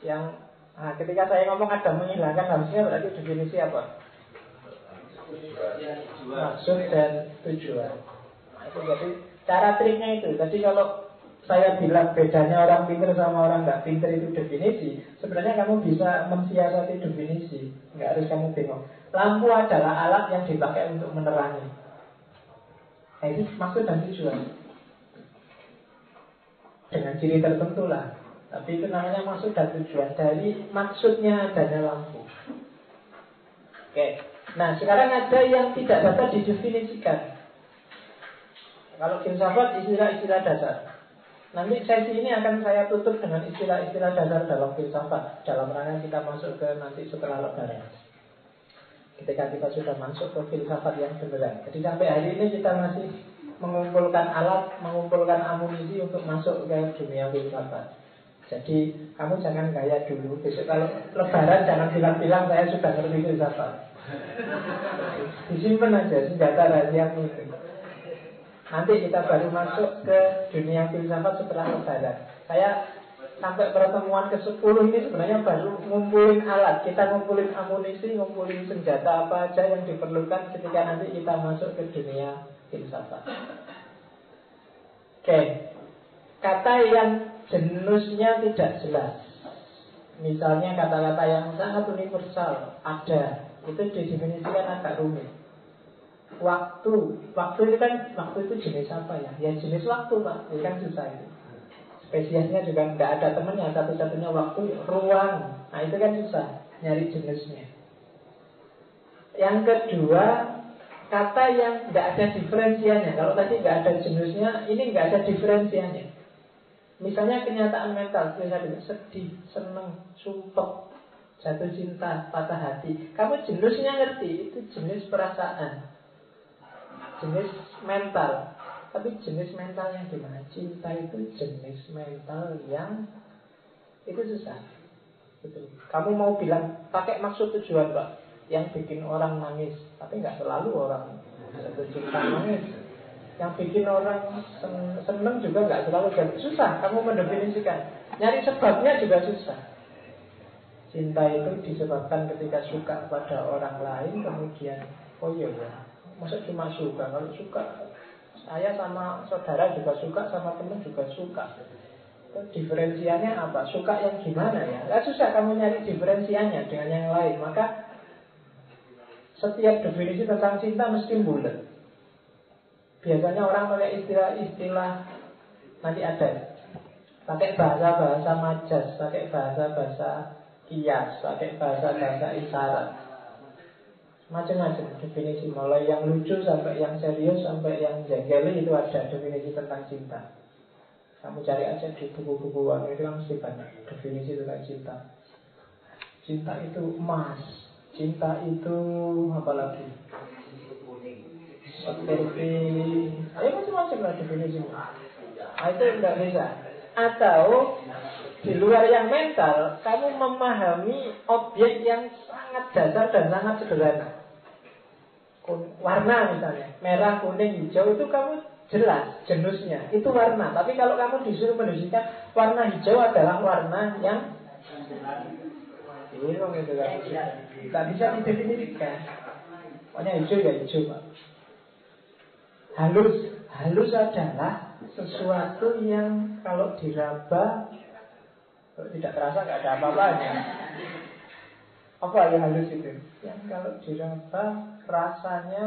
yang nah, ketika saya ngomong ada menghilangkan hausnya berarti definisi apa? Maksud dan tujuan. Nah, jadi cara triknya itu. Jadi kalau saya bilang bedanya orang pinter sama orang nggak pinter itu definisi, sebenarnya kamu bisa mensiasati definisi, nggak harus kamu bingung. Lampu adalah alat yang dipakai untuk menerangi. Nah, itu maksud dan tujuan dengan ciri tertentu lah. Tapi itu namanya maksud dan tujuan dari maksudnya adanya lampu. Oke. Nah, sekarang ada yang tidak dapat didefinisikan. Kalau filsafat istilah-istilah dasar. Nanti sesi ini akan saya tutup dengan istilah-istilah dasar dalam filsafat dalam rangka kita masuk ke nanti setelah lebaran. Ketika kita sudah masuk ke filsafat yang beneran. Jadi sampai hari ini kita masih mengumpulkan alat, mengumpulkan amunisi untuk masuk ke dunia filsafat. Jadi kamu jangan gaya dulu. Besok kalau lebaran jangan bilang-bilang saya sudah ngerti filsafat. Disimpan aja senjata rahasia itu. Nanti kita baru masuk ke dunia filsafat setelah lebaran. Saya sampai pertemuan ke-10 ini sebenarnya baru ngumpulin alat. Kita ngumpulin amunisi, ngumpulin senjata apa aja yang diperlukan ketika nanti kita masuk ke dunia filsafat. Oke. Kata yang jenisnya tidak jelas. Misalnya kata-kata yang sangat universal ada, itu didefinisikan agak rumit. Waktu. Waktu itu kan waktu itu jenis apa ya? Ya jenis waktu pak. Ini kan susah itu spesiesnya juga nggak ada temennya satu-satunya waktu ruang. Nah itu kan susah nyari jenisnya. Yang kedua kata yang nggak ada diferensianya kalau tadi nggak ada jenisnya ini nggak ada diferensianya misalnya kenyataan mental misalnya sedih seneng sumpah jatuh cinta patah hati kamu jenisnya ngerti itu jenis perasaan jenis mental. Tapi jenis mental yang gimana? Cinta itu jenis mental yang itu susah. Betul. Kamu mau bilang pakai maksud tujuan, Pak, yang bikin orang nangis, tapi nggak selalu orang jatuh cinta nangis. Yang bikin orang seneng juga nggak selalu jadi susah. Kamu mendefinisikan. Nyari sebabnya juga susah. Cinta itu disebabkan ketika suka pada orang lain, kemudian oh iya ya, Masa cuma suka? Kalau suka, saya sama saudara juga suka, sama teman juga suka. Diferensiannya apa? Suka yang gimana ya? Gak susah kamu nyari diferensiannya dengan yang lain. Maka setiap definisi tentang cinta mesti bulat. Biasanya orang pakai istilah-istilah nanti ada pakai bahasa-bahasa majas, pakai bahasa-bahasa kias, pakai bahasa-bahasa isyarat. Macam-macam definisi Mulai yang lucu sampai yang serius Sampai yang jengkeli itu ada definisi tentang cinta Kamu cari aja di buku-buku itu kan mesti banyak Definisi tentang cinta Cinta itu emas Cinta itu apa lagi? Seperti Ayo macam-macam lah definisi nah, Itu tidak bisa. Atau di luar yang mental, kamu memahami objek yang sangat dasar dan sangat sederhana. Warna misalnya. Merah kuning hijau itu kamu jelas jenisnya itu warna. Tapi kalau kamu disuruh menunjukkan warna hijau adalah warna yang bingung itu kan tidak bisa didefinisikan pokoknya hijau ya hijau pak. Halus. Halus adalah sesuatu yang kalau diraba kalau tidak terasa nggak ada apa-apanya. Apa yang halus itu? Yang kalau diraba rasanya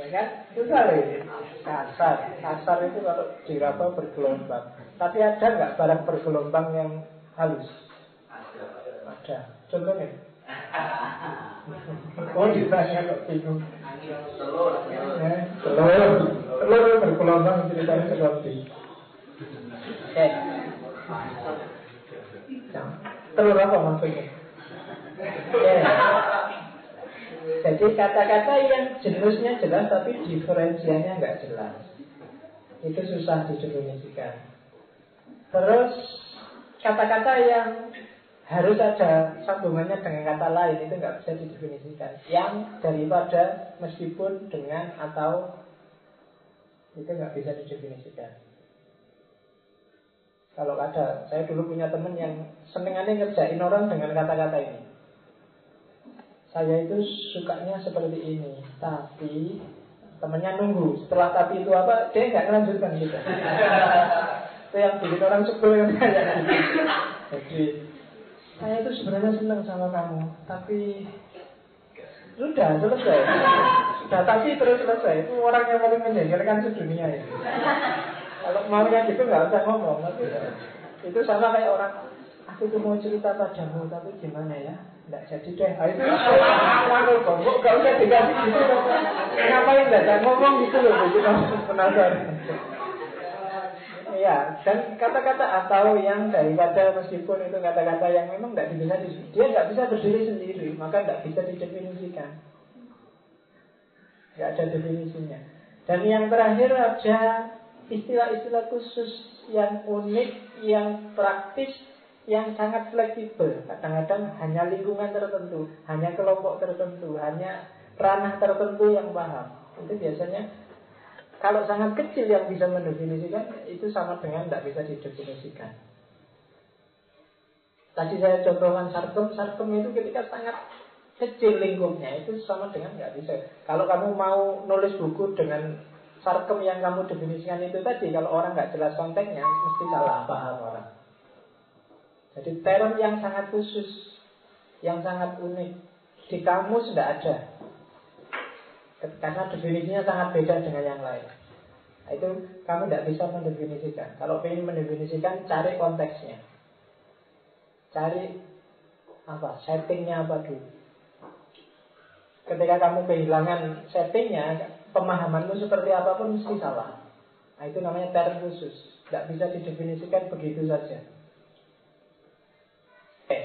ya kan? Loh ini kasar. Kasar itu kalau diraba bergelombang tapi ada nggak barang bergelombang yang halus ada contohnya oh ditanya kok bingung telur telur telur bergelombang ceritanya seperti Eh. Telur apa maksudnya? Eh. Jadi kata-kata yang jenisnya jelas tapi diferensiannya nggak jelas. Itu susah didefinisikan. Terus kata-kata yang harus ada sambungannya dengan kata lain itu nggak bisa didefinisikan. Yang daripada meskipun dengan atau itu nggak bisa didefinisikan. Kalau ada, saya dulu punya teman yang senengannya ngerjain orang dengan kata-kata ini. Saya itu sukanya seperti ini, tapi temannya nunggu. Setelah tapi itu apa, dia nggak melanjutkan gitu. itu yang bikin orang sebel yang. Jadi saya itu sebenarnya senang sama kamu, tapi sudah selesai. Sudah tapi terus selesai. Itu orang yang paling menjengkelkan sedunia ini. Kalau maunya gitu nggak usah ngomong. Tapi itu sama kayak orang aku tuh mau cerita padamu tapi gimana ya? Nggak jadi deh. Ah, itu nggak usah dikasih gitu. Ngapain nggak ngomong gitu loh? Begitu penasaran. Iya, dan kata-kata atau yang daripada meskipun itu kata-kata yang memang tidak bisa dia nggak bisa berdiri sendiri, maka tidak bisa didefinisikan. Nggak ada definisinya. Dan yang terakhir ada istilah-istilah khusus yang unik, yang praktis, yang sangat fleksibel. Kadang-kadang hanya lingkungan tertentu, hanya kelompok tertentu, hanya ranah tertentu yang paham. Itu biasanya kalau sangat kecil yang bisa mendefinisikan itu sama dengan tidak bisa didefinisikan. Tadi saya contohkan sarkem, sarkem itu ketika sangat kecil lingkupnya itu sama dengan nggak bisa. Kalau kamu mau nulis buku dengan sarkem yang kamu definisikan itu tadi, kalau orang nggak jelas konteksnya, mesti salah paham orang. Jadi term yang sangat khusus, yang sangat unik di kamus tidak ada, karena definisinya sangat beda dengan yang lain. Nah, itu kamu tidak bisa mendefinisikan. Kalau ingin mendefinisikan, cari konteksnya, cari apa settingnya apa dulu. Ketika kamu kehilangan settingnya, pemahamanmu seperti apa pun mesti salah. Nah, itu namanya term khusus. Tidak bisa didefinisikan begitu saja. Oke.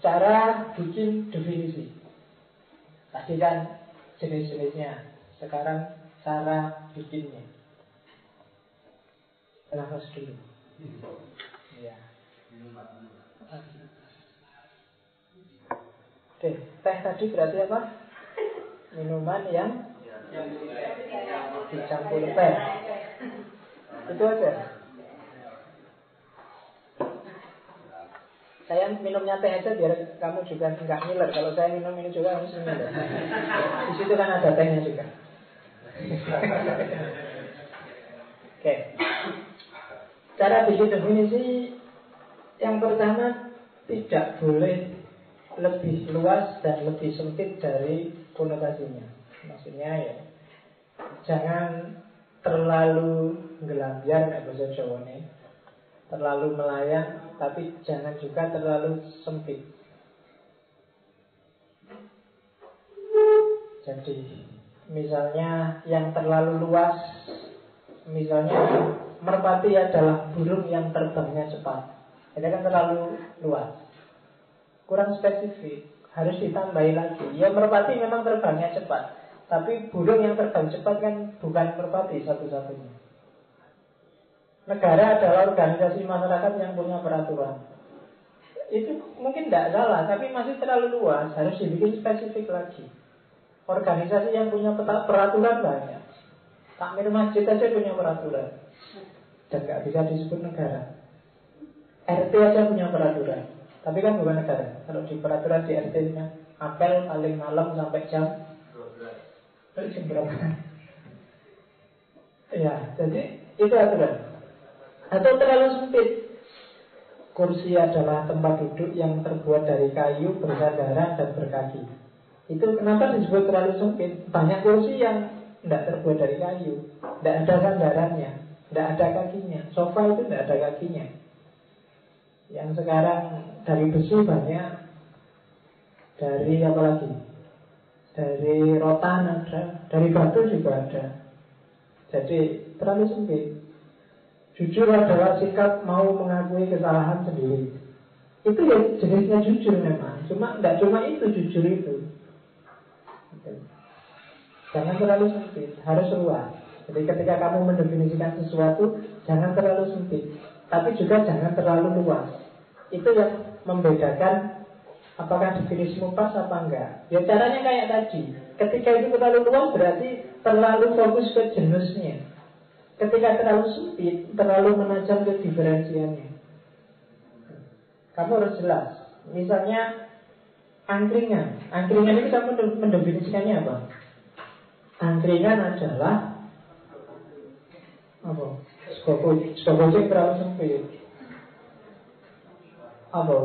Cara bikin definisi. Tadi kan jenis-jenisnya. Sekarang cara bikinnya. Nafas dulu. Ya. Oke, teh tadi berarti apa? Minuman yang dicampur teh. Itu aja. Saya minumnya teh aja biar kamu juga nggak ngiler. Kalau saya minum ini juga harus ngiler. Di situ kan ada tehnya juga. Oke. Cara bikin definisi yang pertama tidak boleh lebih luas dan lebih sempit dari konotasinya. Maksudnya ya, jangan terlalu gelambiar kayak bahasa Jawa nih. Terlalu melayang, tapi jangan juga terlalu sempit. Jadi, misalnya yang terlalu luas, misalnya merpati adalah burung yang terbangnya cepat. Ini kan terlalu luas kurang spesifik harus ditambahi lagi ya merpati memang terbangnya cepat tapi burung yang terbang cepat kan bukan merpati satu-satunya negara adalah organisasi masyarakat yang punya peraturan. Itu mungkin tidak salah tapi masih terlalu luas. Harus dibikin spesifik lagi. Organisasi yang punya peraturan banyak. Takmir masjid aja punya peraturan. Dan nggak bisa disebut negara. RT aja punya peraturan. Tapi kan bukan negara. Kalau di peraturan di RT nya apel paling malam sampai jam jam berapa? ya, jadi itu aturan. Atau terlalu sempit. Kursi adalah tempat duduk yang terbuat dari kayu, bersandaran dan berkaki. Itu kenapa disebut terlalu sempit? Banyak kursi yang tidak terbuat dari kayu, tidak ada sandarannya, tidak ada kakinya. Sofa itu tidak ada kakinya. Yang sekarang dari besi banyak Dari apa lagi? Dari rotan ada Dari batu juga ada Jadi terlalu sempit Jujur adalah sikap mau mengakui kesalahan sendiri Itu ya jenisnya jujur memang Cuma tidak cuma itu jujur itu Jangan terlalu sempit Harus luas Jadi ketika kamu mendefinisikan sesuatu Jangan terlalu sempit tapi juga jangan terlalu luas. Itu yang membedakan apakah definisimu pas apa enggak. Ya caranya kayak tadi. Ketika itu terlalu luas berarti terlalu fokus ke jenisnya. Ketika terlalu sempit, terlalu menajam ke diferensiannya. Kamu harus jelas. Misalnya angkringan. Angkringan ini kamu mendefinisikannya apa? Angkringan adalah apa? Skopojek terlalu sempit Apa?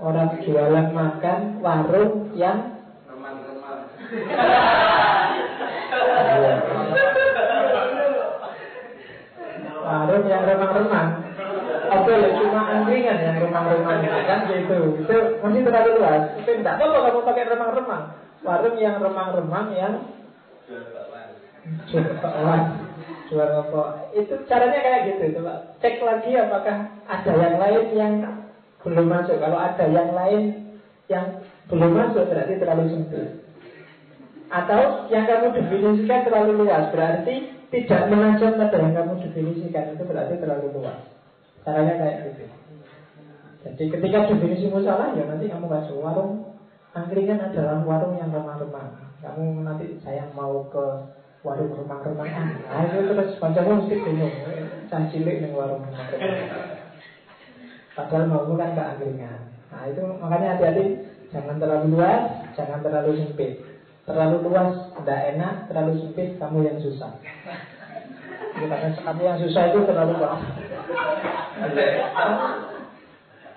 Orang jualan makan warung yang Remang-remang Warung yang remang-remang Oke, ya cuma angkringan yang remang-remang kan gitu. Itu masih terlalu luas. Itu tidak apa kamu pakai remang-remang. Warung yang remang-remang yang jual bakwan jual rokok itu caranya kayak gitu coba cek lagi apakah ada yang lain yang belum masuk kalau ada yang lain yang belum masuk berarti terlalu sempit atau yang kamu definisikan terlalu luas berarti tidak menajam pada yang kamu definisikan itu berarti terlalu luas caranya kayak gitu Jadi ketika definisimu salah ya nanti kamu kasih warung angkringan adalah warung yang remang-remang. Kamu nanti saya mau ke warung remang-remang. Nah itu terus pacarmu mesti bingung. Saya cilik nih warung remang-remang. Padahal mau kan ke angkringan. Nah itu makanya hati-hati jangan terlalu luas, jangan terlalu sempit. Terlalu luas tidak enak, terlalu sempit kamu yang susah. Ya, karena kamu yang susah itu terlalu luas.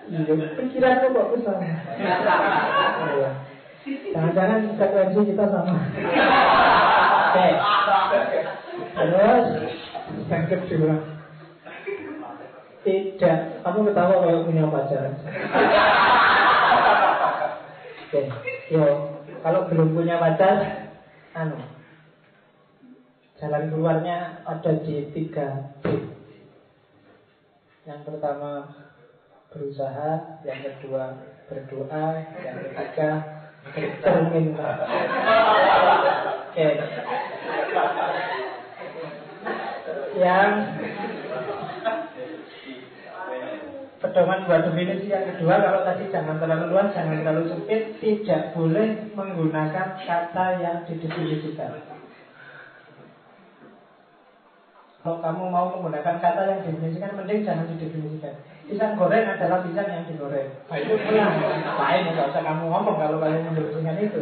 Iya, pikiranmu kok besar. Iya. Jangan-jangan frekuensi kita sama. Oke. Terus yang kedua, tidak. Kamu ketawa kalau punya pacar. Oke, yo. Kalau belum punya pacar, anu, jalan keluarnya ada di tiga B. Yang pertama berusaha, yang kedua berdoa, yang ketiga bercermin. Oke. Yang pedoman buat definisi yang kedua kalau tadi jangan terlalu luas, jangan terlalu sempit, tidak boleh menggunakan kata yang didefinisikan. Kalau kamu mau menggunakan kata yang didefinisikan, mending jangan didefinisikan. Pisang goreng adalah pisang yang digoreng. Nah, itu pulang. Ngapain? Nggak usah kamu ngomong kalau kalian mendefinisikan itu.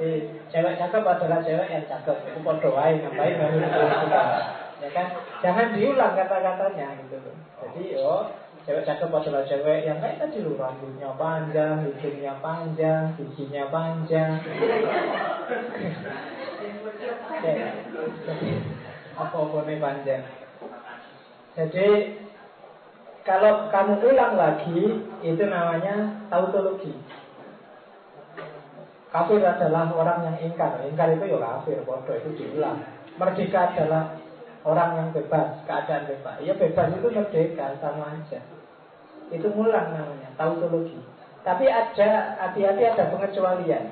Eh, cewek cakep adalah cewek yang cakep. Itu podo ngapain kamu? Ya kan? Jangan diulang kata-katanya gitu. Loh jadi oh cewek cakep adalah cewek yang kayak tadi loh rambutnya panjang hidungnya panjang giginya panjang. Apa nih panjang. Jadi kalau kamu ulang lagi itu namanya tautologi. Kafir adalah orang yang ingkar. Ingkar itu ya kafir bodoh itu diulang. Merdeka adalah orang yang bebas, keadaan bebas. Ya bebas itu merdeka sama aja. Itu mulang namanya, tautologi. Tapi ada hati-hati ada pengecualian.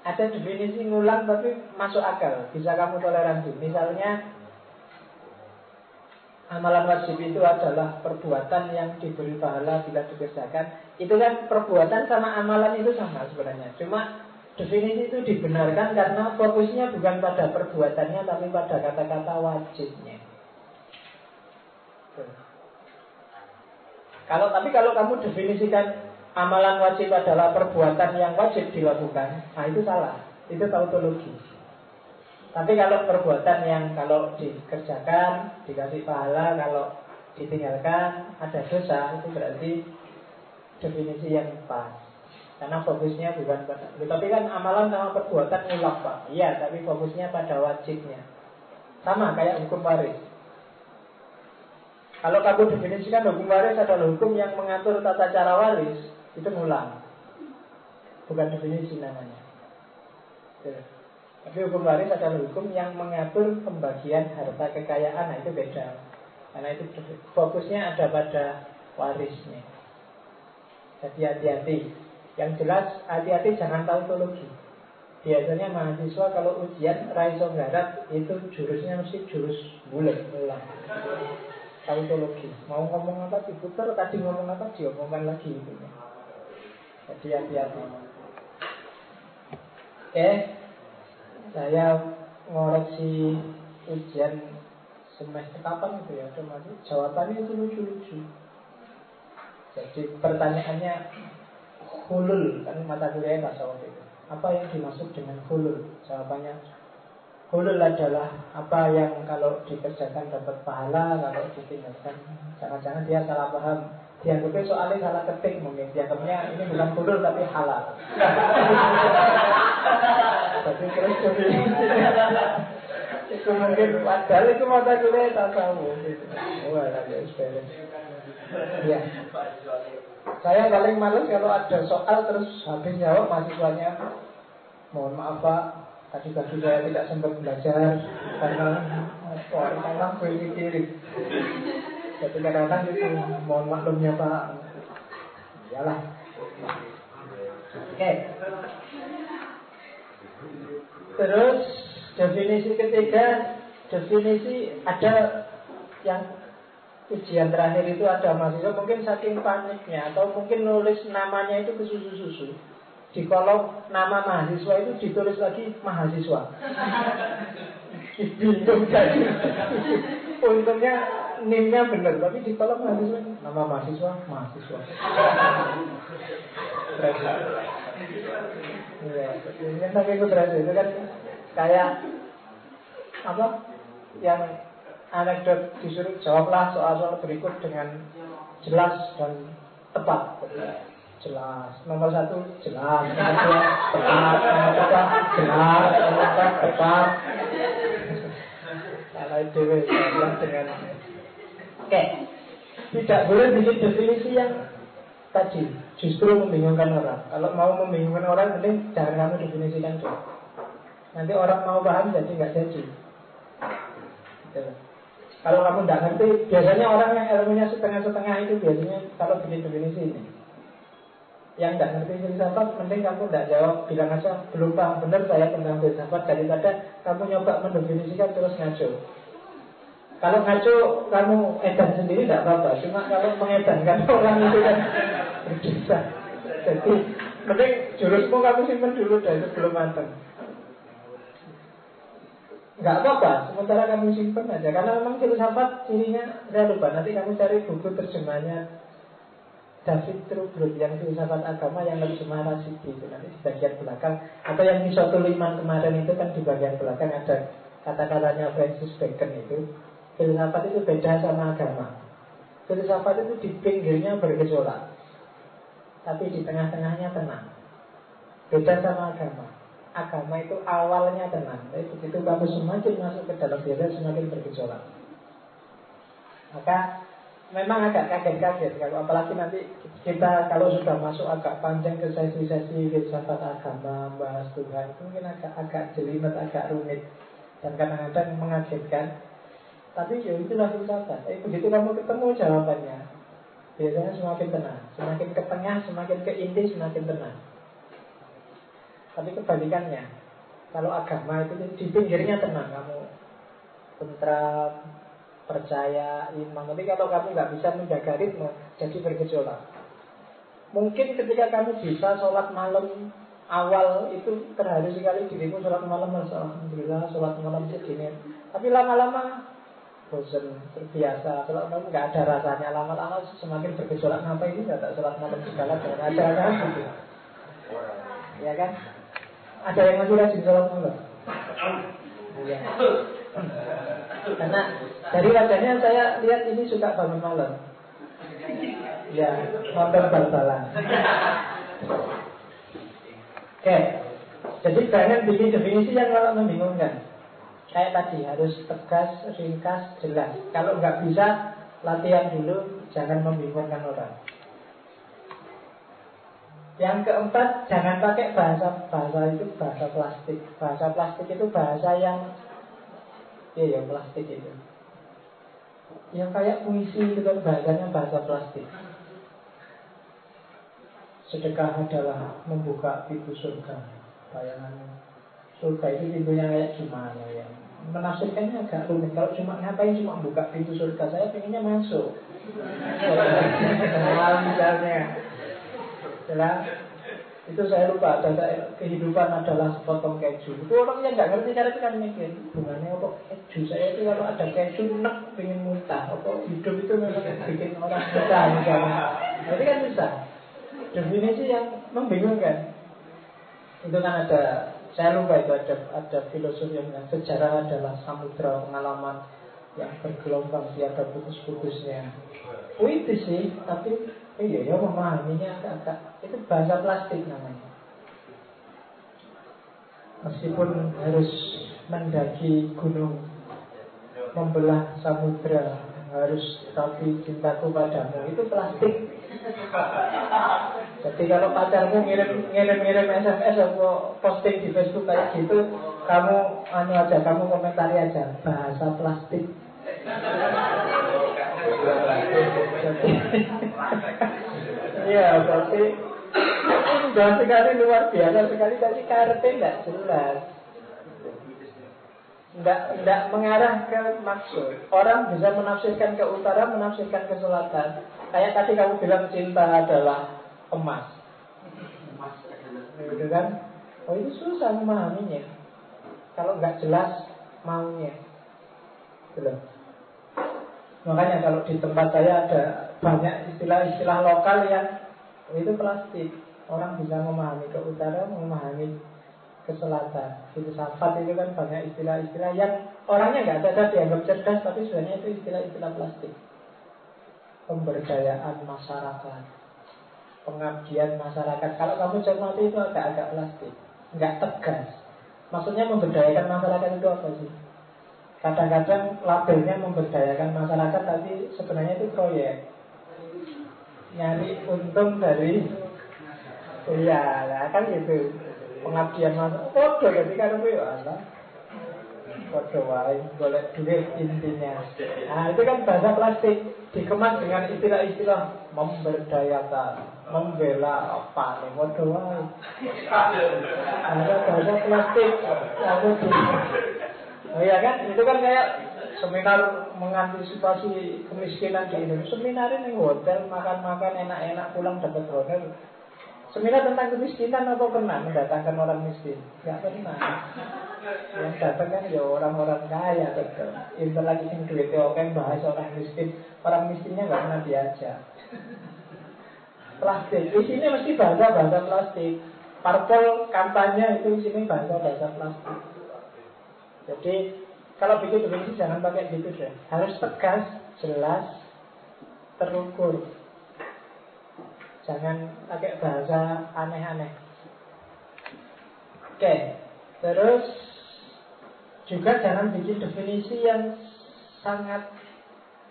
Ada definisi ngulang tapi masuk akal, bisa kamu toleransi. Misalnya amalan wajib itu adalah perbuatan yang diberi pahala bila dikerjakan. Itu kan perbuatan sama amalan itu sama sebenarnya. Cuma Definisi itu dibenarkan karena fokusnya bukan pada perbuatannya tapi pada kata-kata wajibnya. Kalau tapi kalau kamu definisikan amalan wajib adalah perbuatan yang wajib dilakukan, nah itu salah. Itu tautologi. Tapi kalau perbuatan yang kalau dikerjakan dikasih pahala, kalau ditinggalkan ada dosa, itu berarti definisi yang pas. Karena fokusnya bukan pada Tapi kan amalan sama perbuatan ulap Pak. Iya, tapi fokusnya pada wajibnya. Sama kayak hukum waris. Kalau kamu definisikan hukum waris adalah hukum yang mengatur tata cara waris Itu ngulang. Bukan definisi namanya. Tapi hukum waris adalah hukum yang mengatur pembagian harta kekayaan. Nah itu beda. Karena itu fokusnya ada pada warisnya. Jadi hati-hati yang jelas hati-hati jangan tautologi. Biasanya mahasiswa kalau ujian raiso garap itu jurusnya mesti jurus bulat ulang. Tautologi. Mau ngomong apa diputar, tadi ngomong apa diomongkan lagi itu. Jadi hati-hati. Oke, saya ngoreksi ujian semester kapan itu ya otomatis jawabannya itu lucu-lucu. Jadi pertanyaannya hulul kan mata kuliah tasawuf itu. Apa yang dimaksud dengan hulul jawabannya hulul adalah apa yang kalau dikerjakan dapat pahala kalau ditinggalkan jangan-jangan dia salah paham. Dianggapnya soalnya salah ketik mungkin. Dianggapnya ini bukan hulul tapi halal. Tapi terus itu mungkin padahal itu mata kuliah tasawuf gitu. wah lagi ya saya paling males kalau ada soal terus habis jawab mahasiswanya. Mohon maaf Pak. Tadi pagi saya tidak sempat belajar Karena karena gue kiri Jadi kadang-kadang itu Mohon maklumnya Pak. Iyalah. Oke. Terus Definisi ketiga Definisi ada yang ujian terakhir itu ada mahasiswa mungkin saking paniknya atau mungkin nulis namanya itu ke susu-susu. Di kolom nama mahasiswa itu ditulis lagi mahasiswa. Bingung jadi. Untungnya nimnya benar tapi di kolom mahasiswa nama mahasiswa mahasiswa. Iya, ini itu itu kan kayak apa? Yang anekdot disuruh jawablah soal-soal berikut dengan jelas dan tepat. Jelas. Nomor satu jelas. Nomor dua tepat. Nomor tiga jelas. Nomor empat tepat. Kalau itu dengan Oke. Tidak boleh bikin definisi yang tadi justru membingungkan orang. Kalau mau membingungkan orang, mending jangan kamu definisikan dulu. Nanti orang mau paham jadi nggak jadi. Gitu. Kalau kamu tidak ngerti, biasanya orang yang ilmunya setengah-setengah itu biasanya kalau bikin definisi ini. Yang tidak ngerti filsafat, mending kamu tidak jawab, bilang aja belum paham benar saya tentang filsafat daripada kamu nyoba mendefinisikan terus ngaco. Kalau ngaco kamu edan sendiri tidak apa-apa, cuma kalau mengedankan orang itu kan berdosa. Jadi mending jurusmu kamu simpan dulu dari sebelum matang. Nggak apa-apa, sementara kamu simpen aja. Karena memang filsafat cirinya Saya lupa, nanti kamu cari buku terjemahnya David Trubrut Yang filsafat agama yang terjemah Rasidi itu. Nanti di bagian belakang. Atau yang di suatu liman kemarin itu kan di bagian belakang Ada kata-katanya Francis Bacon itu. Filsafat itu beda sama agama. Filsafat itu di pinggirnya bergejolak. Tapi di tengah-tengahnya tenang. Beda sama agama agama itu awalnya tenang. Tapi begitu kamu semakin masuk ke dalam diri Semakin bergejolak. Maka memang agak kaget-kaget kalau apalagi nanti kita kalau sudah masuk agak panjang ke sesi-sesi filsafat agama bahas Tuhan itu mungkin agak agak jelimet agak rumit. Dan kadang-kadang mengagetkan. Tapi ya itulah filsafat. Tapi begitu kamu ketemu jawabannya biasanya semakin tenang. Semakin ke tengah semakin ke inti semakin tenang tapi kebalikannya, kalau agama itu di pinggirnya tenang, kamu tentram, percaya, iman. Tapi kalau kamu nggak bisa menjaga ritme, jadi bergejolak. Mungkin ketika kamu bisa sholat malam awal itu terharu sekali dirimu sholat malam Alhamdulillah sholat malam segini. Tapi lama-lama bosan terbiasa. Sholat malam nggak ada rasanya lama-lama semakin bergejolak ngapain ini? Nggak sholat malam segala jangan ada kan ya kan ada yang masih rajin sholat malam? Karena dari wajahnya saya lihat ini suka bangun malam. Ya, nonton bal-balan. Oke, jadi jangan bikin definisi yang malah membingungkan. Kayak tadi harus tegas, ringkas, jelas. Kalau nggak bisa, latihan dulu, jangan membingungkan orang. Yang keempat, jangan pakai bahasa bahasa itu bahasa plastik. Bahasa plastik itu bahasa yang iya ya plastik itu. Yang kayak puisi itu kan bahasanya bahasa plastik. Sedekah adalah membuka pintu surga. Bayangan surga itu pintunya kayak gimana ya? Menafsirkannya agak rumit. Kalau cuma ngapain cuma buka pintu surga, saya pengennya masuk. Nah, misalnya adalah itu saya lupa. Ada kehidupan adalah sepotong keju. Itu orang yang nggak ngerti cara itu kan mikir. Hubungannya apa? Keju. Saya itu kalau ada keju nek pengen muntah. Apa hidup itu memang bikin orang muntah misalnya. Jadi kan bisa definisi yang membingungkan. Itu kan ada saya lupa itu ada ada filosofi yang bilang sejarah adalah samudra pengalaman yang bergelombang tiada putus-putusnya. Puitis sih tapi Iya, ya memahaminya agak-agak itu bahasa plastik namanya. Meskipun harus mendaki gunung, membelah samudra, harus tapi cintaku padamu itu plastik. Jadi kalau pacarmu ngirim ngirim ngirim SMS atau posting di Facebook kayak gitu, kamu anu aja, kamu komentari aja bahasa plastik. Iya, berarti indah sekali luar biasa sekali tapi karpe tidak jelas. Tidak, tidak mengarah ke maksud. Orang bisa menafsirkan ke utara, menafsirkan ke selatan. Kayak tadi kamu bilang cinta adalah emas. Emas Gitu kan? Oh itu susah memahaminya. Kalau nggak jelas maunya. Belum. Makanya kalau di tempat saya ada banyak istilah-istilah lokal yang itu plastik. Orang bisa memahami ke utara, memahami ke selatan. Filsafat itu kan banyak istilah-istilah yang orangnya nggak sadar dianggap cerdas, tapi sebenarnya itu istilah-istilah plastik. Pemberdayaan masyarakat, pengabdian masyarakat. Kalau kamu cermati itu agak-agak plastik, nggak tegas. Maksudnya memberdayakan masyarakat itu apa sih? Kadang-kadang labelnya memberdayakan masyarakat, tapi sebenarnya itu proyek. Nyari untung dari Iya, nah kan gitu pengabdian mas. Foto ketika itu ya Allah Foto wae boleh duit intinya. Nah itu kan bahasa plastik Dikemas dengan istilah-istilah Memberdayakan Membela apa nih Foto wae Ada bahasa plastik. Aku di Oh iya kan? Itu kan kayak seminar mengantisipasi kemiskinan di Indonesia seminar ini hotel makan-makan enak-enak pulang dapat hotel Seminar tentang kemiskinan apa pernah mendatangkan orang miskin? Gak pernah. Yang datang kan ya orang-orang kaya betul. Inter lagi sing duit oke bahas orang miskin. Orang miskinnya nggak pernah diajak. Plastik. Di sini mesti bahasa-bahasa plastik. Parpol kampanye itu di sini bahasa-bahasa plastik. Jadi kalau bikin definisi jangan pakai gitu deh. Harus tegas, jelas, terukur. Jangan pakai bahasa aneh-aneh. Oke, terus juga jangan bikin definisi yang sangat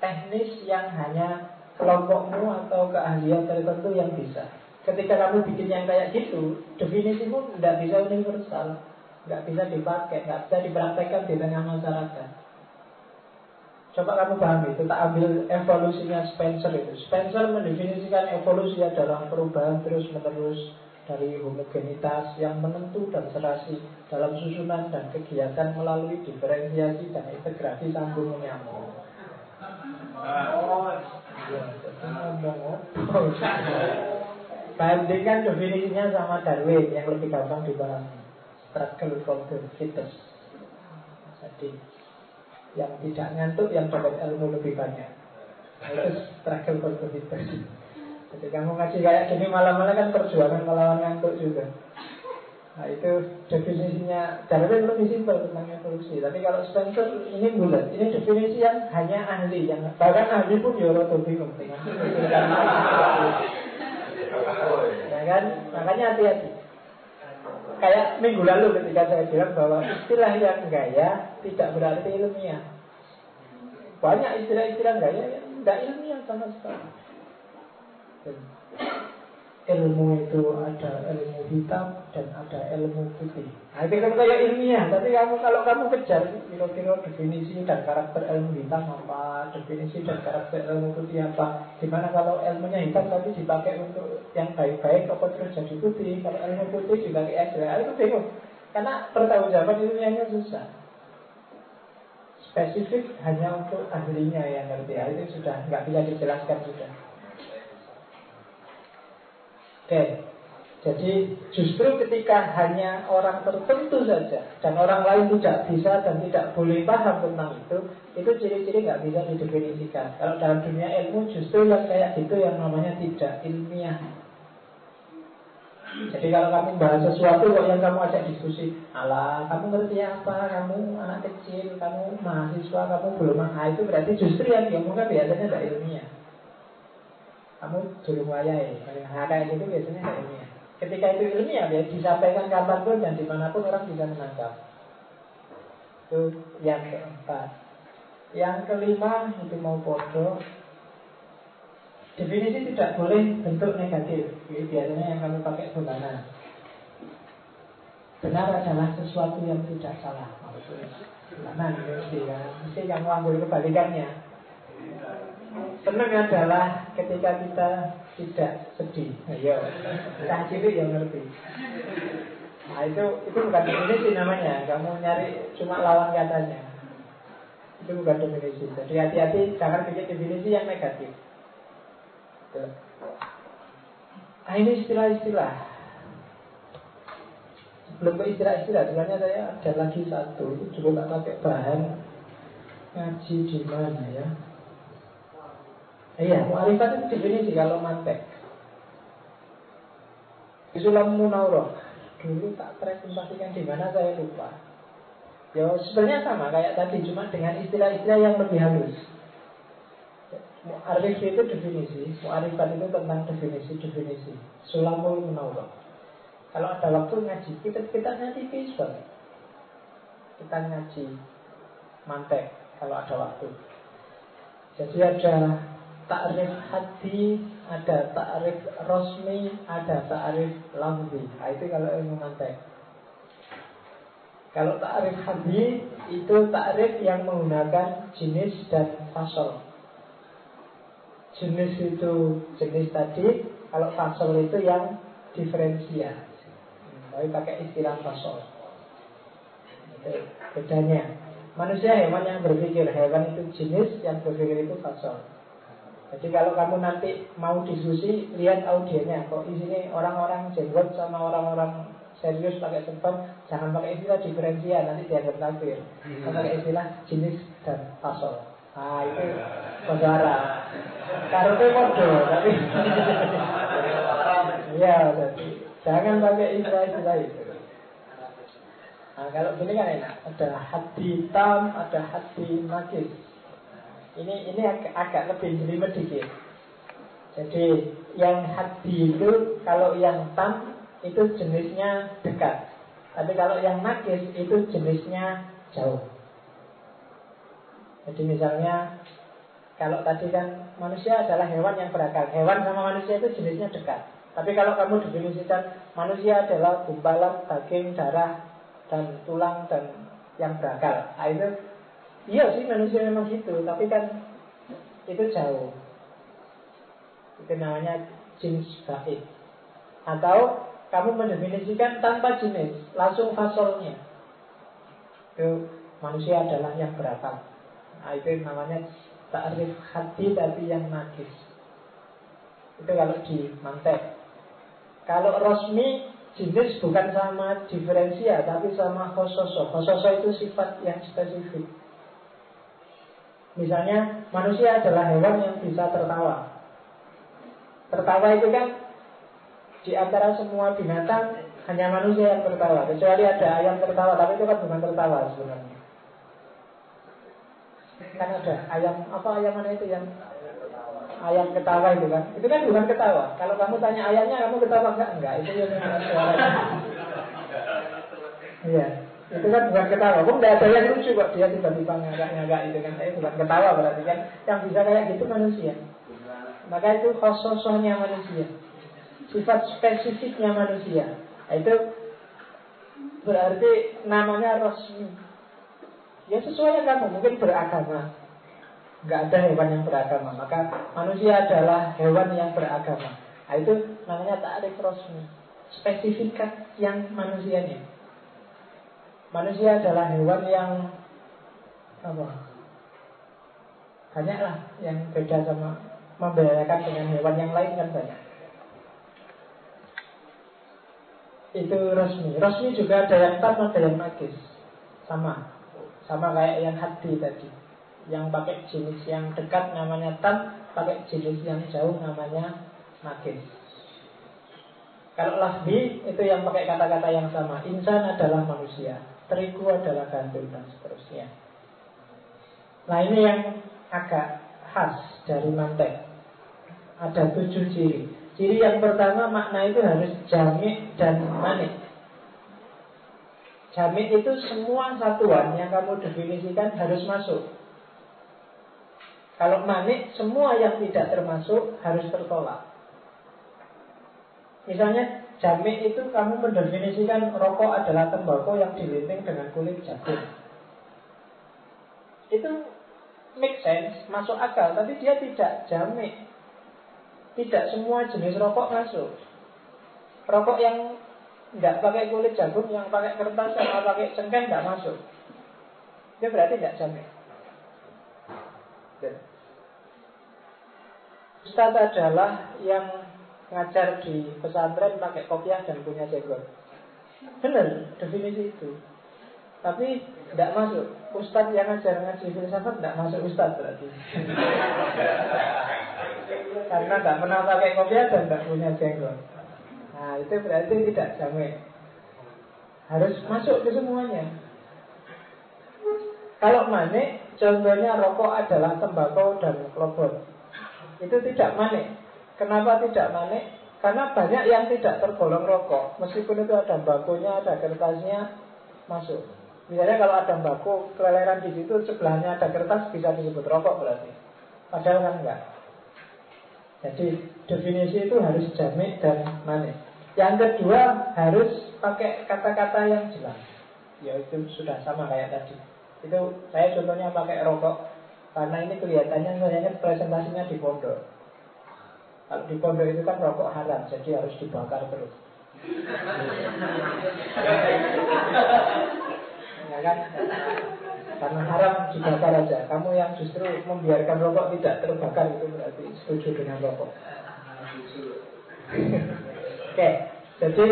teknis yang hanya kelompokmu atau keahlian tertentu yang bisa. Ketika kamu bikin yang kayak gitu, definisimu tidak bisa universal, nggak bisa dipakai, nggak bisa dipraktekkan di tengah masyarakat. Coba kamu paham itu, tak ambil evolusinya Spencer itu. Spencer mendefinisikan evolusi adalah perubahan terus-menerus dari homogenitas yang menentu dan serasi dalam susunan dan kegiatan melalui diferensiasi dan integrasi sambung menyambung. Bandingkan definisinya sama Darwin yang lebih gampang dipahami. Struggle for the fittest. Jadi yang tidak ngantuk yang dapat ilmu lebih banyak. Nah, itu struggle kompetitif jadi kamu ngaji kayak gini malam-malam kan perjuangan melawan ngantuk juga. Nah itu definisinya Darwin lebih simpel tentang evolusi. Tapi kalau Spencer ini bulat. Ini definisi yang hanya ahli yang Bahkan ahli pun ya roto bingung. Dengan Ya kan? Makanya hati-hati Kayak minggu lalu ketika saya bilang bahwa istilah yang gaya tidak berarti ilmiah. Banyak istilah-istilah gaya yang tidak ilmiah sama sekali. Ilmu itu ada ilmu hitam dan ada ilmu putih. Nah, itu kan kayak ilmiah. Tapi kamu kalau kamu kejar kira-kira definisi dan karakter ilmu hitam apa, definisi dan karakter ilmu putih apa. Gimana kalau ilmunya hitam tapi dipakai untuk yang baik-baik, apa terus jadi putih? Kalau ilmu putih dipakai ekstra, itu bingung. Karena pertanggungjawaban ilmiahnya susah. Spesifik hanya untuk ahlinya yang ngerti. Ya, itu sudah nggak bisa dijelaskan sudah. Oke, jadi justru ketika hanya orang tertentu saja dan orang lain tidak bisa dan tidak boleh paham tentang itu, itu ciri-ciri nggak bisa didefinisikan. Kalau dalam dunia ilmu justru yang kayak gitu yang namanya tidak ilmiah. Jadi kalau kamu bahas sesuatu kok yang kamu ajak diskusi, alah kamu ngerti apa, kamu anak kecil, kamu mahasiswa, kamu belum ah itu berarti justru yang diomongkan biasanya tidak ilmiah kamu suruh wayai nah kayak itu biasanya kayak ilmiah ketika itu ilmiah ya disampaikan kapan pun dan di mana pun orang bisa menangkap. Itu yang keempat. Yang kelima itu mau bodoh. Definisi tidak boleh bentuk negatif. Jadi biasanya yang kami pakai bagaimana benar adalah sesuatu yang tidak salah. Maksudnya nah, mesti kan? Mesti yang mengambil kebalikannya Senang adalah ketika kita tidak sedih. Ayo, nah cilik yang ngerti. Nah itu itu bukan definisi namanya. Kamu nyari cuma lawan katanya. Itu bukan definisi. Jadi hati-hati jangan bikin definisi yang negatif. Nah ini istilah-istilah. Sebelum ke istilah-istilah, sebenarnya saya ada lagi satu. Itu juga tak pakai bahan ngaji di mana ya. Iya, mu'arifat itu definisi kalau mantek. Isulam munawroh. Dulu tak presentasikan di mana saya lupa. Ya sebenarnya sama kayak tadi, cuma dengan istilah-istilah yang lebih halus. Mu'arif itu definisi, mu'arifat itu tentang definisi-definisi. Sulamul munawroh. Kalau ada waktu ngaji, kita kita ngaji visual. Kita ngaji mantek kalau ada waktu. Jadi ada ta'rif hadis, ada ta'rif rosmi, ada ta'rif lamzi. Nah, itu kalau ilmu mantek. Kalau ta'rif hadis itu ta'rif yang menggunakan jenis dan fasol. Jenis itu jenis tadi, kalau fasol itu yang diferensial. Tapi pakai istilah fasol. Itu bedanya. Manusia hewan yang berpikir, hewan itu jenis, yang berpikir itu fasol. Jadi kalau kamu nanti mau diskusi, lihat audiennya. Kok di sini orang-orang jenggot sama orang-orang serius pakai serban, jangan pakai istilah diferensial, nanti dianggap kafir. Hmm. Pakai istilah jenis dan fasol. Nah itu saudara. Karena kode, tapi ya, jadi jangan pakai istilah-istilah itu. Nah, kalau gini kan enak, ada hati tam, ada hati magis. Ini ini agak, agak lebih jelimet dikit. Jadi yang hati itu kalau yang tam itu jenisnya dekat. Tapi kalau yang nakis itu jenisnya jauh. Jadi misalnya kalau tadi kan manusia adalah hewan yang berakal. Hewan sama manusia itu jenisnya dekat. Tapi kalau kamu definisikan manusia adalah gumpalan daging, darah, dan tulang dan yang berakal. Nah, itu Iya sih manusia memang gitu, tapi kan itu jauh. Itu namanya jenis baik. Atau kamu mendefinisikan tanpa jenis, langsung fasolnya. Itu manusia adalah yang berakal. Nah, itu namanya ta'rif hati tapi yang najis. Itu kalau di mantek. Kalau rosmi jenis bukan sama diferensial tapi sama khososo. Khososo itu sifat yang spesifik. Misalnya manusia adalah hewan yang bisa tertawa. Tertawa itu kan di antara semua binatang hanya manusia yang tertawa. Kecuali ada ayam tertawa, tapi itu kan bukan tertawa sebenarnya. Kan ada ayam apa ayam mana itu yang ayam ketawa itu kan? Itu kan bukan ketawa. Kalau kamu tanya ayamnya, kamu ketawa enggak? Enggak, itu yang suara. Iya. Itu kan bukan ketawa. Kok tidak ada yang lucu kok dia tiba-tiba ngagak-ngagak itu kan. Itu bukan ketawa berarti kan. Yang bisa kayak gitu manusia. Maka itu khososohnya manusia. Sifat spesifiknya manusia. Nah, itu berarti namanya resmi. Ya sesuai kamu mungkin beragama. Nggak ada hewan yang beragama. Maka manusia adalah hewan yang beragama. Nah, itu namanya ta'rif resmi. Spesifikan yang manusianya. Manusia adalah hewan yang apa? Banyaklah yang beda sama membedakan dengan hewan yang lain kan banyak. Itu resmi. Resmi juga ada yang tam, ada yang magis. Sama. Sama kayak yang hati tadi. Yang pakai jenis yang dekat namanya tam, pakai jenis yang jauh namanya magis. Kalau lahbi itu yang pakai kata-kata yang sama. Insan adalah manusia terigu adalah gandum dan seterusnya. Nah ini yang agak khas dari mantek. Ada tujuh ciri. Ciri yang pertama makna itu harus jamik dan manik. Jamik itu semua satuan yang kamu definisikan harus masuk. Kalau manik, semua yang tidak termasuk harus tertolak. Misalnya Jamik itu kamu mendefinisikan rokok adalah tembakau yang dilinting dengan kulit jagung. Itu make sense, masuk akal, tapi dia tidak jamik. Tidak semua jenis rokok masuk. Rokok yang nggak pakai kulit jagung, yang pakai kertas sama pakai cengkeh nggak masuk. Itu berarti nggak jamin. Ustaz adalah yang ngajar di pesantren pakai kopiah dan punya jenggot. Benar, definisi itu. Tapi tidak masuk. Ustadz yang ngajar ngaji filsafat tidak masuk ustadz berarti. Karena tidak pernah pakai kopiah dan tidak punya jenggot. Nah itu berarti tidak jamin. Harus masuk ke semuanya. Kalau manik, contohnya rokok adalah tembakau dan klobot. Itu tidak manik. Kenapa tidak manik? Karena banyak yang tidak tergolong rokok. Meskipun itu ada bakunya, ada kertasnya, masuk. Misalnya kalau ada bako keleleran di situ, sebelahnya ada kertas, bisa disebut rokok berarti. Padahal kan enggak. Jadi definisi itu harus jamik dan manik. Yang kedua harus pakai kata-kata yang jelas. Ya itu sudah sama kayak tadi. Itu saya contohnya pakai rokok karena ini kelihatannya saya presentasinya di pondok. Kalau di pondok itu kan rokok haram, jadi harus dibakar terus. ya kan? Karena haram dibakar aja. Kamu yang justru membiarkan rokok tidak terbakar itu berarti setuju dengan rokok. Oke, jadi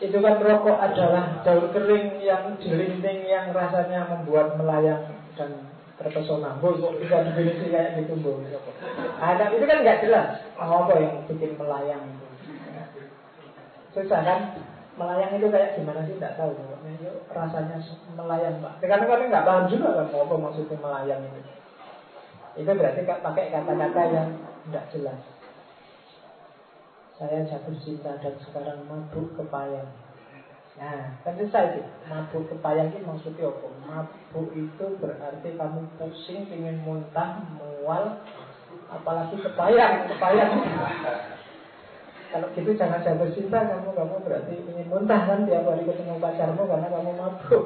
itu kan rokok adalah daun kering yang dilinting yang rasanya membuat melayang dan terpesona. Kok bisa definisi kayak gitu, Bu? Ada itu kan nggak jelas. Apa yang bikin melayang itu? Susah kan? Melayang itu kayak gimana sih? Tidak tahu. Yuk, rasanya melayang, Pak. Karena kami nggak paham juga kan apa maksudnya melayang itu. Itu berarti pakai kata-kata yang tidak jelas. Saya jatuh cinta dan sekarang mabuk kepayang. Nah, kan selesai itu. Mabuk kepayang itu maksudnya apa? Mabuk itu berarti kamu pusing, ingin muntah, mual, apalagi kepayang, kepayang. Kalau gitu jangan jatuh cinta kamu, kamu berarti ingin muntah kan tiap hari ketemu pacarmu karena kamu mabuk.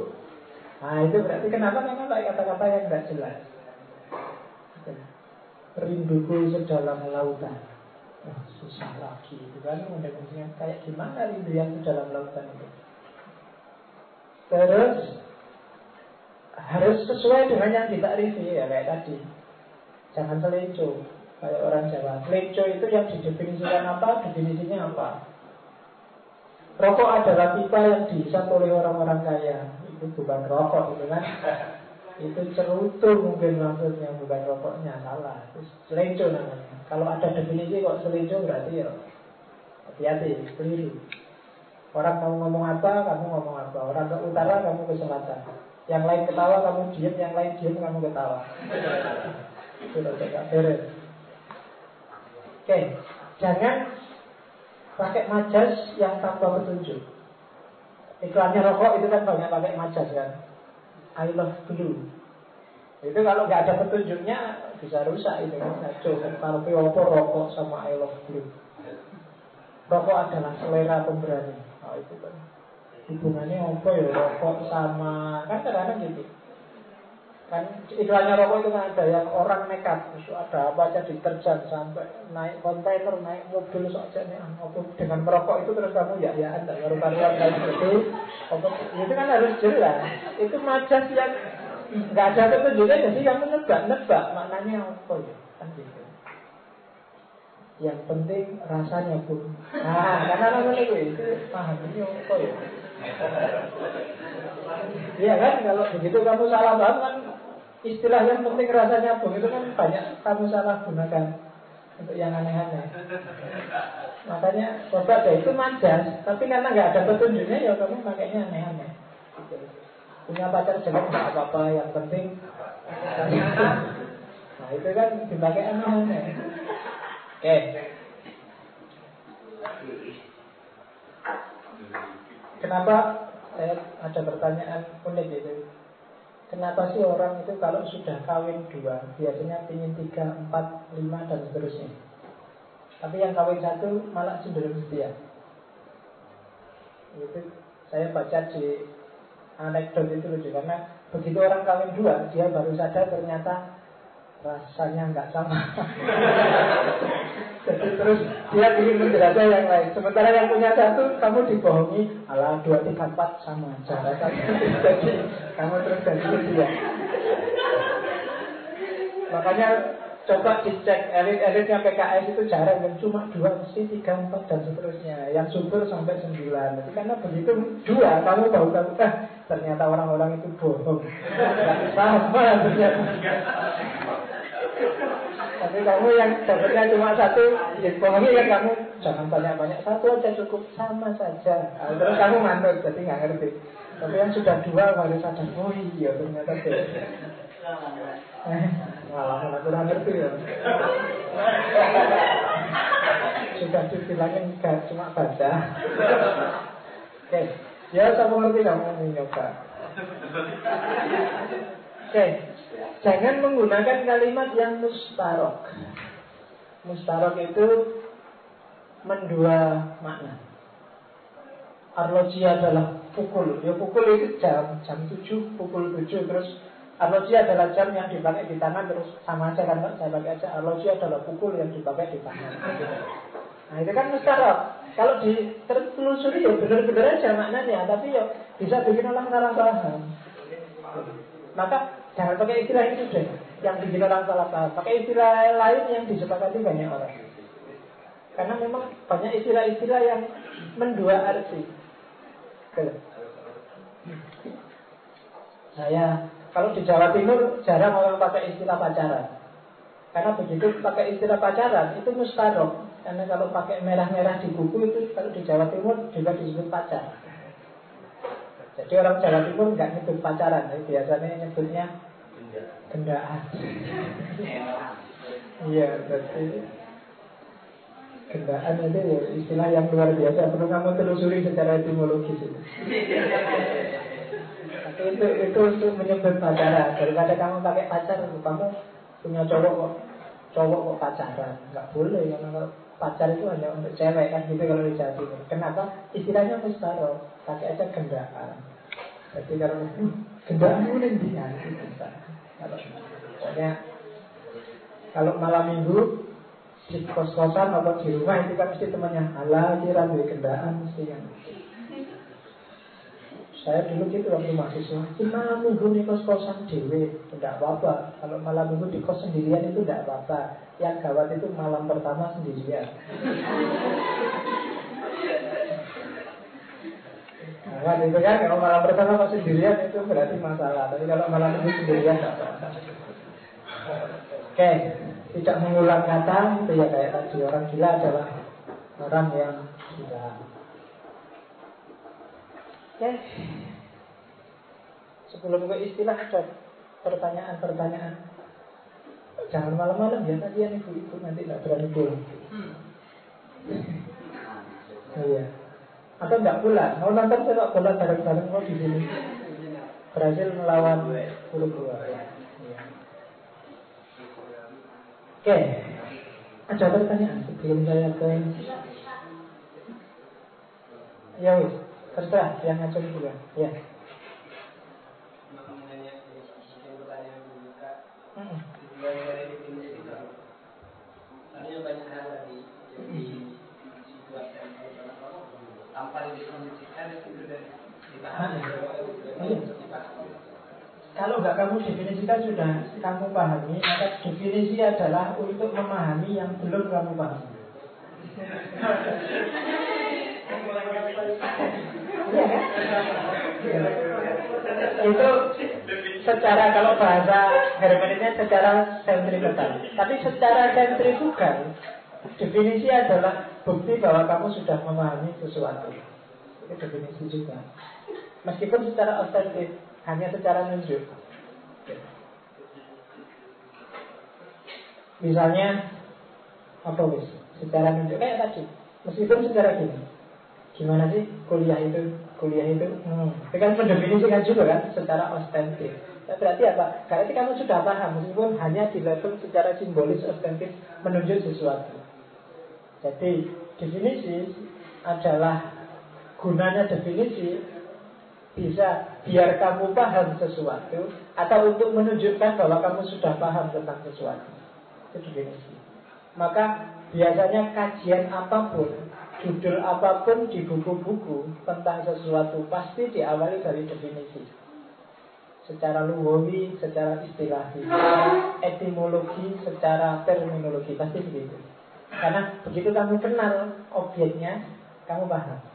Nah itu berarti kenapa kamu pakai kata-kata yang tidak jelas. Rinduku sedalam lautan. Oh, susah lagi itu kan kayak gimana rindu yang di dalam lautan itu. Terus harus sesuai dengan yang ditakrifi ya kayak tadi. Jangan selenco kayak orang Jawa. Selenco itu yang didefinisikan apa? Definisinya apa? Rokok adalah pipa yang dihisap oleh orang-orang kaya. Itu bukan rokok itu kan. Itu cerutu mungkin maksudnya bukan rokoknya salah. Itu selenco namanya. Kalau ada definisi kok selincu berarti ya hati-hati, keliru. Orang mau ngomong apa, kamu ngomong apa. Orang ke utara, kamu ke selatan. Yang lain ketawa, kamu diam. Yang lain diam, kamu ketawa. Sudah tidak beres. Oke, jangan pakai majas yang tanpa petunjuk. Iklannya rokok itu kan banyak pakai majas kan. I love blue. Itu kalau nggak ada petunjuknya bisa rusak itu kan ngaco. Kalau opo rokok sama I love blue. Rokok adalah selera pemberani. Oh itu kan. Hubungannya apa ya rokok sama kan kadang-kadang gitu. Kan iklannya rokok itu kan ada yang orang nekat ada apa aja diterjang sampai naik kontainer naik mobil saja nih apa dengan merokok itu terus kamu ya ya anda baru karuan kayak gitu. Itu kan harus jelas. Itu majas yang nggak ada petunjuknya jadi kamu nebak-nebak maknanya apa ya yang penting rasanya pun. Nah karena namanya itu itu paham ini apa ya? Iya kan kalau begitu kamu salah paham kan istilah yang penting rasanya pun itu kan banyak kamu salah gunakan untuk yang aneh-aneh. Makanya coba deh itu majas, tapi karena nggak ada petunjuknya ya kamu pakainya aneh-aneh. Punya pacar jelek nggak apa-apa yang penting. Nah itu kan dipakai aneh-aneh oke kenapa saya ada pertanyaan unik itu Kenapa sih orang itu kalau sudah kawin dua Biasanya ingin tiga, empat, lima, dan seterusnya? Tapi yang kawin satu malah cenderung setia. Itu saya baca di anekdot itu lucu karena begitu orang kawin dua dia baru sadar ternyata rasanya nggak sama. Jadi terus dia ingin menjelajah yang lain. Sementara yang punya satu, kamu dibohongi, ala dua tiga empat sama aja. Jadi kamu terus ganti dia. Makanya coba dicek elit-elitnya PKS itu jarang yang cuma dua mesti tiga empat dan seterusnya yang subur sampai sembilan Jadi karena begitu dua kamu tahu kamu ah, ternyata orang-orang itu bohong sama ternyata tapi kamu yang dapatnya cuma satu ya bohongi kan kamu jangan banyak-banyak satu aja cukup sama saja nah, terus kamu manut jadi nggak ngerti tapi yang sudah dua harus sadar oh iya ternyata beda Malah kurang ngerti ya. Sudah dibilangin gak cuma baca. Oke, ya sama ngerti kamu nyoba. Oke, jangan menggunakan kalimat yang mustarok. Mustarok itu mendua makna. Arloji adalah pukul. Ya pukul itu jam, jam 7, pukul 7 terus Arloji adalah jam yang dipakai di tangan terus sama aja kan saya pakai aja arloji adalah pukul yang dipakai di tangan. Nah itu kan mustarab. Kalau ditelusuri ya benar-benar aja maknanya, tapi ya bisa bikin orang salah paham. Maka jangan pakai istilah itu deh, yang orang salah paham. Pakai istilah lain yang disepakati banyak orang. Karena memang banyak istilah-istilah yang mendua arti. Saya kalau di Jawa Timur jarang orang pakai istilah pacaran. Karena begitu pakai istilah pacaran itu mustarok. Karena kalau pakai merah-merah di buku itu kalau di Jawa Timur juga disebut pacar. Jadi orang Jawa Timur nggak nyebut pacaran, jadi biasanya nyebutnya gendaan. Iya, berarti gendaan itu ya istilah yang luar biasa. Perlu kamu telusuri secara etimologis itu. Itu itu untuk menyebut pacaran. Daripada kamu pakai pacar kamu punya cowok kok cowok kok pacaran. Nggak boleh karena pacar itu hanya untuk cewek kan gitu kalau di Jawa Timur. Kenapa? Istilahnya mustaro pakai aja gendaan jadi kalau gendaan itu dia misalnya kalau malam minggu di kos-kosan atau di rumah itu kan mesti temannya ala kira gendaan mesti yang saya dulu gitu waktu mahasiswa, malam minggu di kos-kosan dewe, tidak apa-apa. Kalau malam minggu di kos sendirian itu tidak apa-apa. Yang gawat itu malam pertama sendirian. Nah, itu kan kalau malam pertama kok sendirian itu berarti masalah. Tapi kalau malam minggu sendirian tidak apa-apa. Oke, tidak mengulang kata itu ya kayak tadi orang gila adalah orang yang gila. Oke. Sebelum ke istilah ada pertanyaan-pertanyaan. Jangan malam-malam ya kalian ibu-ibu nanti nggak berani pulang. Hmm. iya. Atau nggak pulang? Mau nonton sepak bola bareng-bareng mau di sini. Berhasil melawan Uruguay. Ya. Oke. Ada pertanyaan sebelum saya ke Ya wis. Terserah yang ngacung juga. Ya. banyak hal tadi jadi dipahami. Kalau nggak kamu definisikan sudah kamu pahami, maka definisi adalah untuk memahami yang belum kamu pahami. Iya kan? Itu secara kalau bahasa hermeneutiknya secara sentripetal. Tapi secara sentrifugal definisi adalah bukti bahwa kamu sudah memahami sesuatu. Itu definisi juga. Meskipun secara otentik, hanya secara nunjuk. Misalnya apa wis? Secara nunjuk kayak tadi. Meskipun secara gini. Gimana sih kuliah itu? Kuliah itu, hmm. itu kan mendefinisikan juga kan secara ostentif. Nah, berarti apa? Berarti kamu sudah paham meskipun hanya di level secara simbolis ostentif menunjuk sesuatu. Jadi definisi adalah gunanya definisi Bisa biar kamu paham sesuatu Atau untuk menunjukkan bahwa kamu sudah paham tentang sesuatu. Itu definisi. Maka biasanya kajian apa pun Judul apa pun di buku-buku Tentang sesuatu Pasti diawali dari definisi. Secara lugawi, secara istilahi. Etimologi, secara terminologi Pasti begitu Karena begitu kamu kenal objeknya Kamu paham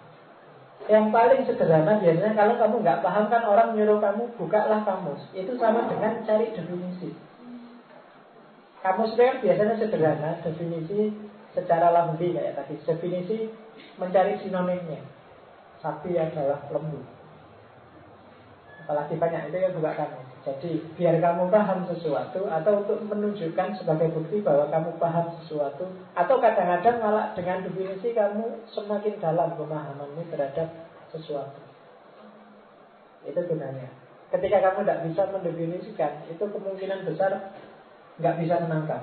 yang paling sederhana biasanya kalau kamu nggak paham kan orang nyuruh kamu bukalah kamus. Itu sama dengan cari definisi. Kamus itu kan biasanya sederhana, definisi secara lambung kayak tadi. Definisi mencari sinonimnya. Sapi adalah lembu. Apalagi banyak itu yang buka kamu. Jadi biar kamu paham sesuatu atau untuk menunjukkan sebagai bukti bahwa kamu paham sesuatu atau kadang-kadang malah dengan definisi kamu semakin dalam pemahamanmu terhadap sesuatu. Itu gunanya. Ketika kamu tidak bisa mendefinisikan, itu kemungkinan besar nggak bisa menangkap.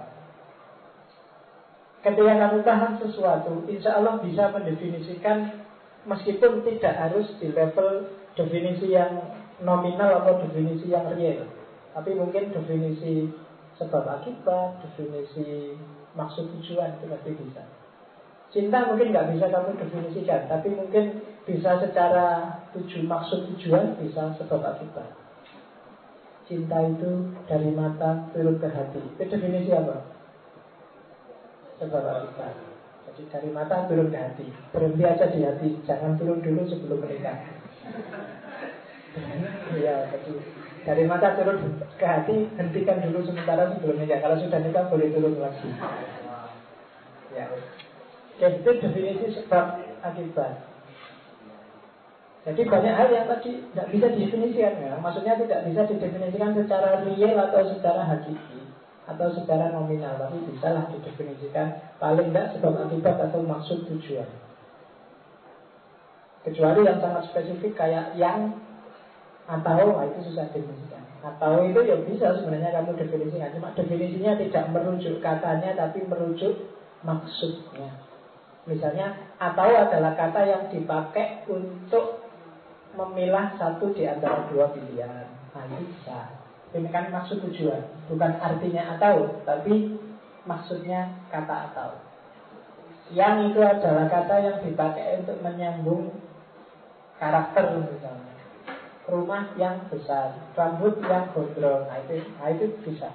Ketika kamu paham sesuatu, insya Allah bisa mendefinisikan meskipun tidak harus di level definisi yang nominal atau definisi yang real. Tapi mungkin definisi sebab akibat, definisi maksud tujuan itu pasti bisa. Cinta mungkin nggak bisa kamu definisikan, tapi mungkin bisa secara tujuan maksud tujuan bisa sebab akibat. Cinta itu dari mata turun ke hati. Itu definisi apa? Sebab akibat. Jadi dari mata turun ke hati. Berhenti aja di hati, jangan turun dulu sebelum menikah. Iya, jadi dari mata turun ke hati hentikan dulu sementara sebelum nikah. Kalau sudah nikah boleh turun lagi. Ya. Oke, itu definisi sebab akibat. Jadi banyak hal yang tadi tidak bisa didefinisikan ya. Maksudnya tidak bisa didefinisikan secara real atau secara hakiki atau secara nominal, tapi bisa lah didefinisikan paling tidak sebab akibat atau maksud tujuan. Kecuali yang sangat spesifik kayak yang atau nah itu susah definisikan. Atau itu ya bisa sebenarnya kamu definisikan. Cuma definisinya tidak merujuk katanya tapi merujuk maksudnya. Misalnya atau adalah kata yang dipakai untuk memilah satu di antara dua pilihan. Nah bisa. Ini kan maksud tujuan, bukan artinya atau, tapi maksudnya kata atau. Yang itu adalah kata yang dipakai untuk menyambung karakter misalnya rumah yang besar, rambut yang gondrong. Nah itu, nah itu bisa.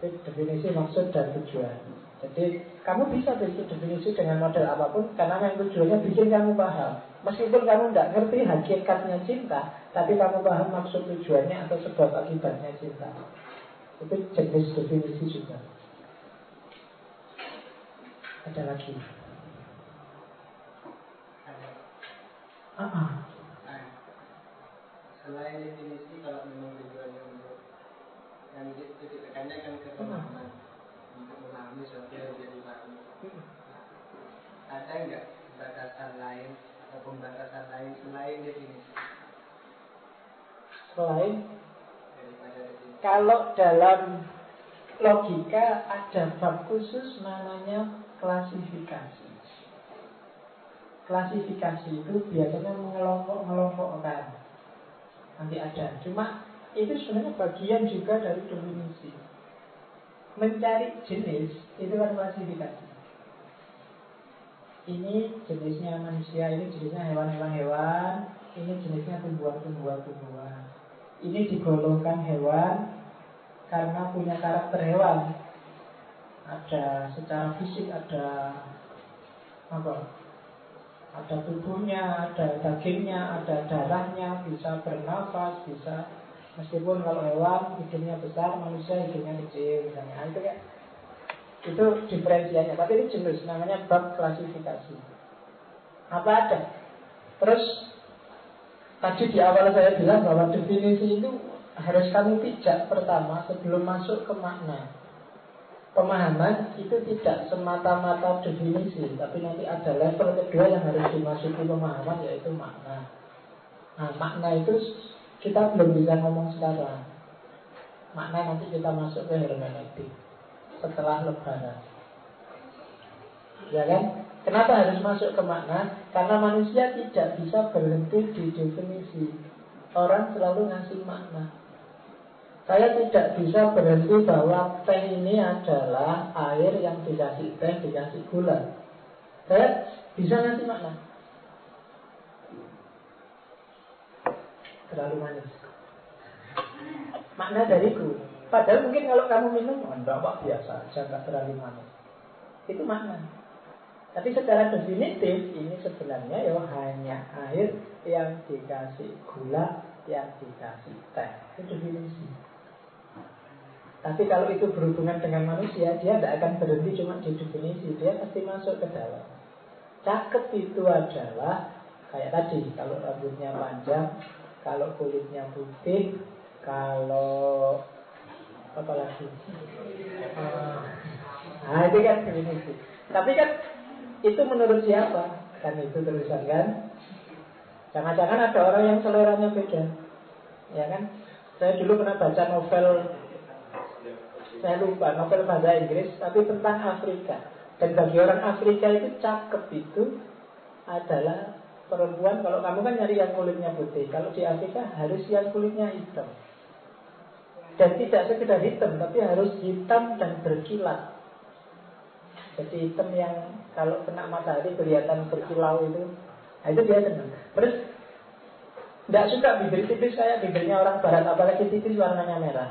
Itu definisi maksud dan tujuan. Jadi kamu bisa bikin definisi dengan model apa pun karena yang tujuannya bikin kamu paham. Meskipun kamu tidak ngerti hakikatnya cinta, tapi kamu paham maksud tujuannya atau sebab akibatnya cinta. Itu jenis definisi juga. Ada lagi. Ah, ah selain definisi kalau memang tujuannya untuk yang titik tekannya kan ke pemahaman untuk memahami sesuatu yang jadi paham ada nggak batasan lain atau pembatasan lain selain definisi? Selain? Daripada definisi. Kalau dalam logika ada bab khusus namanya klasifikasi. Klasifikasi itu biasanya mengelompok-mengelompokkan nanti ada. Cuma itu sebenarnya bagian juga dari definisi. Mencari jenis itu kan klasifikasi. Ini jenisnya manusia, ini jenisnya hewan-hewan hewan, ini jenisnya tumbuhan-tumbuhan tumbuhan. Ini digolongkan hewan karena punya karakter hewan. Ada secara fisik ada apa? Ada tubuhnya, ada dagingnya, ada darahnya, bisa bernafas, bisa meskipun kalau hewan hidungnya besar, manusia hidungnya kecil misalnya. Itu kayak itu diferensianya. Tapi ini jenis namanya bab klasifikasi. Apa ada? Terus tadi di awal saya bilang bahwa definisi itu harus kamu pijak pertama sebelum masuk ke makna pemahaman itu tidak semata-mata definisi, tapi nanti ada level kedua yang harus dimasuki pemahaman yaitu makna. Nah, makna itu kita belum bisa ngomong sekarang. Makna nanti kita masuk ke hermeneutik setelah lebaran. Ya kan? Kenapa harus masuk ke makna? Karena manusia tidak bisa berhenti di definisi. Orang selalu ngasih makna. Saya tidak bisa berhenti bahwa teh ini adalah air yang dikasih teh, dikasih gula. Saya bisa ngasih makna. Terlalu manis. Makna dariku. Padahal mungkin kalau kamu minum, enggak pak biasa aja, enggak terlalu manis. Itu makna. Tapi secara definitif ini sebenarnya ya hanya air yang dikasih gula, yang dikasih teh. Itu definisi. Tapi kalau itu berhubungan dengan manusia, dia tidak akan berhenti cuma di definisi, dia pasti masuk ke dalam. Cakep itu adalah kayak tadi, kalau rambutnya panjang, kalau kulitnya putih, kalau apa lagi? Uh, nah itu kan definisi. Tapi kan itu menurut siapa? Kan itu tulisan kan? Jangan-jangan ada orang yang seleranya beda. Ya kan? Saya dulu pernah baca novel saya lupa novel bahasa Inggris tapi tentang Afrika. Dan bagi orang Afrika itu cakep itu adalah perempuan kalau kamu kan nyari yang kulitnya putih. Kalau di Afrika harus yang kulitnya hitam. Dan tidak sekedar hitam, tapi harus hitam dan berkilat. Jadi hitam yang kalau kena matahari kelihatan berkilau itu, nah itu dia senang. Terus tidak suka bibir tipis kayak bibirnya orang barat, apalagi tipis warnanya merah.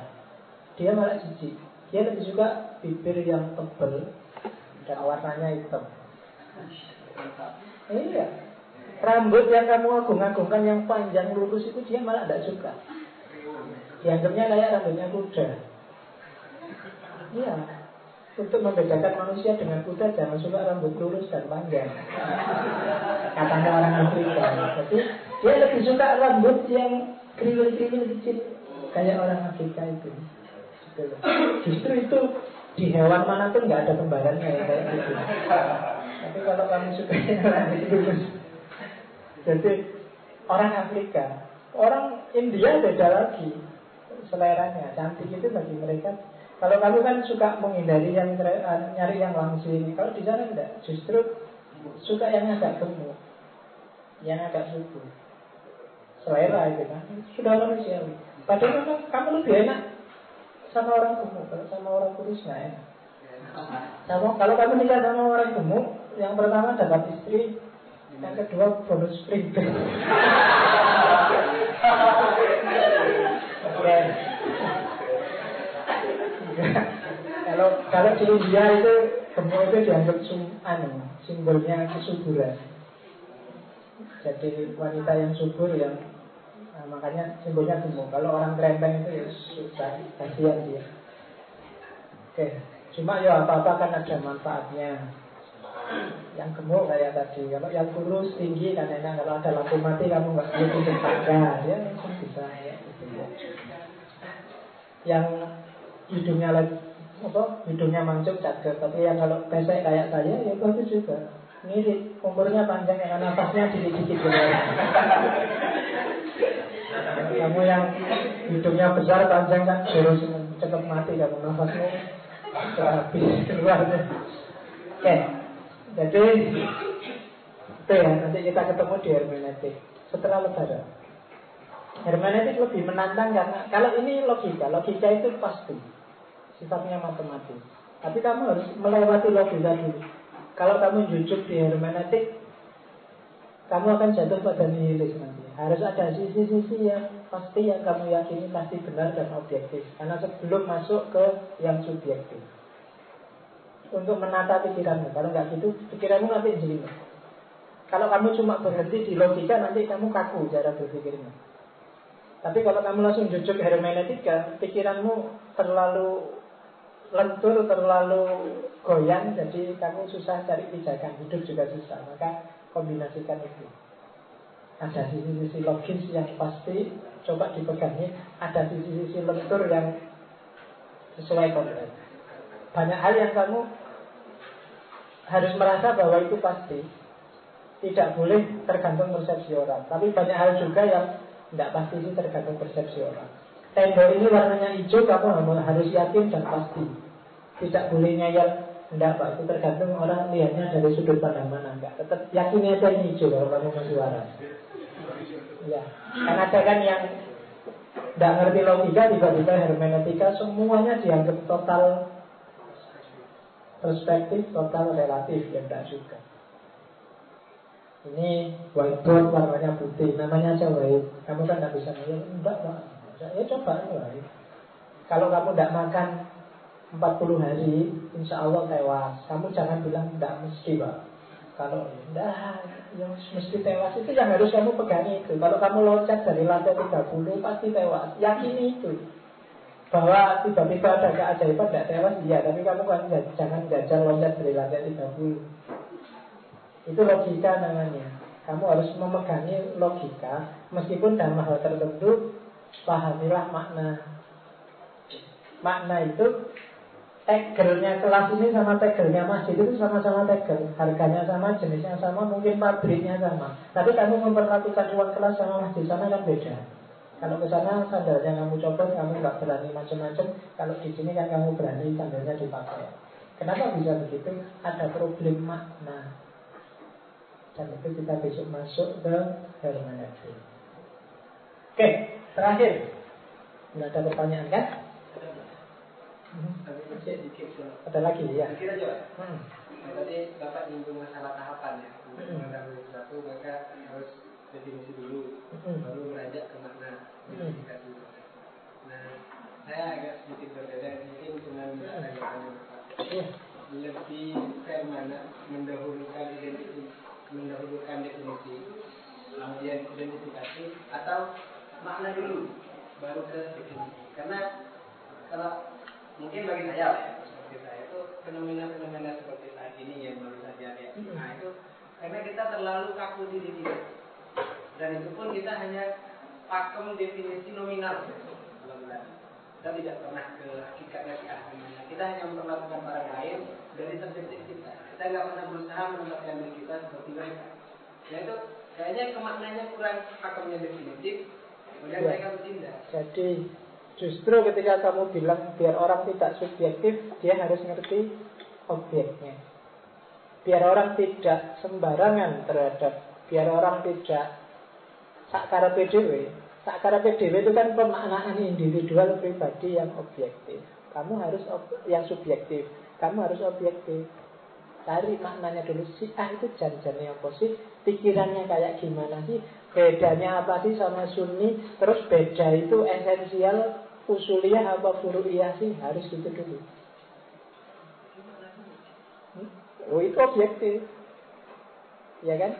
Dia malah jijik. Dia lebih suka bibir yang tebal dan warnanya hitam. Iya. Rambut yang kamu agung-agungkan yang panjang lurus itu dia malah tidak suka. Dianggapnya kayak rambutnya kuda. Iya. Untuk membedakan manusia dengan kuda jangan suka rambut lurus dan panjang. Katanya orang Afrika. Jadi dia lebih suka rambut yang kriwil-kriwil kecil kayak orang Afrika itu. Justru itu di hewan mana pun nggak ada kembarannya ya kayak gitu. Tapi kalau kamu suka lurus, jadi orang Afrika, orang India beda lagi seleranya. Cantik itu bagi mereka kalau kamu kan suka menghindari yang eh, nyari yang langsing, kalau di sana tidak, justru suka yang agak gemuk, yang agak subur. Selera itu kan, sudah manusiawi. Padahal kamu lebih enak sama orang gemuk, kalau sama orang kurus nggak enak. Sama, kalau kamu nikah sama orang gemuk, yang pertama dapat istri, yang kedua bonus spring Oke. kalau kalau di India itu gemuk itu dianggap sum, anu, simbolnya kesuburan. Jadi wanita yang subur yang nah, makanya simbolnya gemuk. Kalau orang kerempeng itu ya susah, kasihan dia. Oke, cuma ya apa-apa kan ada manfaatnya. Yang gemuk kayak tadi, kalau yang kurus tinggi kan enak. Kalau ada lampu mati kamu nggak perlu ya bisa ya. Gitu ya. Yang hidungnya lagi apa hidungnya mancung cakep tapi yang kalau pesek kayak saya ya bagus juga mirip umurnya panjang yang nafasnya dikit-dikit gitu. kamu yang hidungnya besar panjang kan terus cepat mati kamu nafasmu habis keluarnya oke jadi itu ya nanti kita ketemu di hermeneutik setelah lebaran hermeneutik lebih menantang karena kalau ini logika logika itu pasti sifatnya matematis. Tapi kamu harus melewati logika dulu. Kalau kamu jujur di hermeneutik, kamu akan jatuh pada nihilis nanti. Harus ada sisi-sisi yang pasti yang kamu yakini pasti benar dan objektif. Karena sebelum masuk ke yang subjektif. Untuk menata pikiranmu. Kalau nggak gitu, pikiranmu nanti jadi. Kalau kamu cuma berhenti di logika, nanti kamu kaku cara berpikirnya. Tapi kalau kamu langsung jujur ke hermeneutika, pikiranmu terlalu lentur terlalu goyang jadi kamu susah cari pijakan. Hidup juga susah maka kombinasikan itu. Ada sisi-sisi logis yang pasti coba dipegangi ada sisi-sisi lentur yang sesuai konteks banyak hal yang kamu harus merasa bahwa itu pasti. Tidak boleh tergantung persepsi orang. Tapi banyak hal juga yang tidak pasti sih tergantung persepsi orang. Tembok ini warnanya hijau, kamu harus yakin dan pasti. Tidak boleh ngeyel, Enggak Pak, itu tergantung orang lihatnya dari sudut pandang mana enggak. Tetap yakini aja ini hijau kalau kamu masih waras. Ya, kan ada kan yang tidak ngerti logika tiba-tiba hermeneutika semuanya dianggap total perspektif total relatif ya tidak juga. Ini whiteboard warnanya putih, namanya white. Kamu kan tidak bisa ngeliat, enggak pak. Ya coba white. Kalau kamu tidak makan 40 hari, insya Allah tewas. Kamu jangan bilang tidak mesti pak. Kalau tidak, yang mesti tewas itu yang harus kamu pegang itu. Kalau kamu loncat dari lantai 30 pasti tewas. Yakini itu. Bahwa tiba-tiba ada keajaiban tidak tewas, iya. Tapi kamu kan jangan jajal loncat dari lantai 30. Itu logika namanya. Kamu harus memegangi logika, meskipun dalam hal tertentu pahamilah makna. Makna itu tegelnya kelas ini sama tegelnya masjid itu sama-sama tegel. Harganya sama jenisnya sama mungkin pabriknya sama. Tapi kamu memperlakukan uang kelas sama masjid sana kan beda. Kalau ke sana sandalnya kamu copot kamu nggak berani macam-macam. Kalau di sini kan kamu berani sandalnya dipakai. Kenapa bisa begitu? Ada problem makna. Dan itu kita besok masuk ke hermeneutik oke terakhir. Nggak ada pertanyaan kan dikit Ada lagi ya? Dikit aja. Hmm. Nah, tadi Bapak nyinggung masalah tahapan ya. Untuk Hmm. mengetahui sesuatu maka harus definisi dulu, Hmm. baru beranjak ke makna Hmm. identifikasi. Nah, saya agak sedikit berbeda mungkin dengan tanggapannya Bapak. Iya. Lebih fair mana mendahulukan identifikasi, mendahulukan definisi, kemudian identifikasi atau makna dulu baru ke definisi. Karena kalau mungkin bagi saya lah ya seperti saya itu fenomena-fenomena seperti saat ini yang baru saja ya Hmm. nah itu karena kita terlalu kaku diri kita dan itu pun kita hanya pakem definisi nominal Alhamdulillah. kita tidak pernah ke hakikatnya si aslinya kita hanya memperlakukan orang lain dari subjektif kita kita nggak pernah berusaha menempatkan diri kita seperti mereka nah itu kayaknya kemaknanya kurang pakemnya definitif kemudian Ya. mereka bertindak Jadi justru ketika kamu bilang biar orang tidak subjektif, dia harus ngerti objeknya. Biar orang tidak sembarangan terhadap, biar orang tidak sakara PDW. Sakara PDW itu kan pemaknaan individual pribadi yang objektif. Kamu harus ob- yang subjektif. Kamu harus objektif. Cari maknanya dulu si A itu janjinya apa sih? Pikirannya kayak gimana sih? Bedanya apa sih sama sunni? Terus beda itu esensial usuliyah apa furu'iyah sih? Harus gitu dulu. Hmm? Oh itu objektif. Ya kan?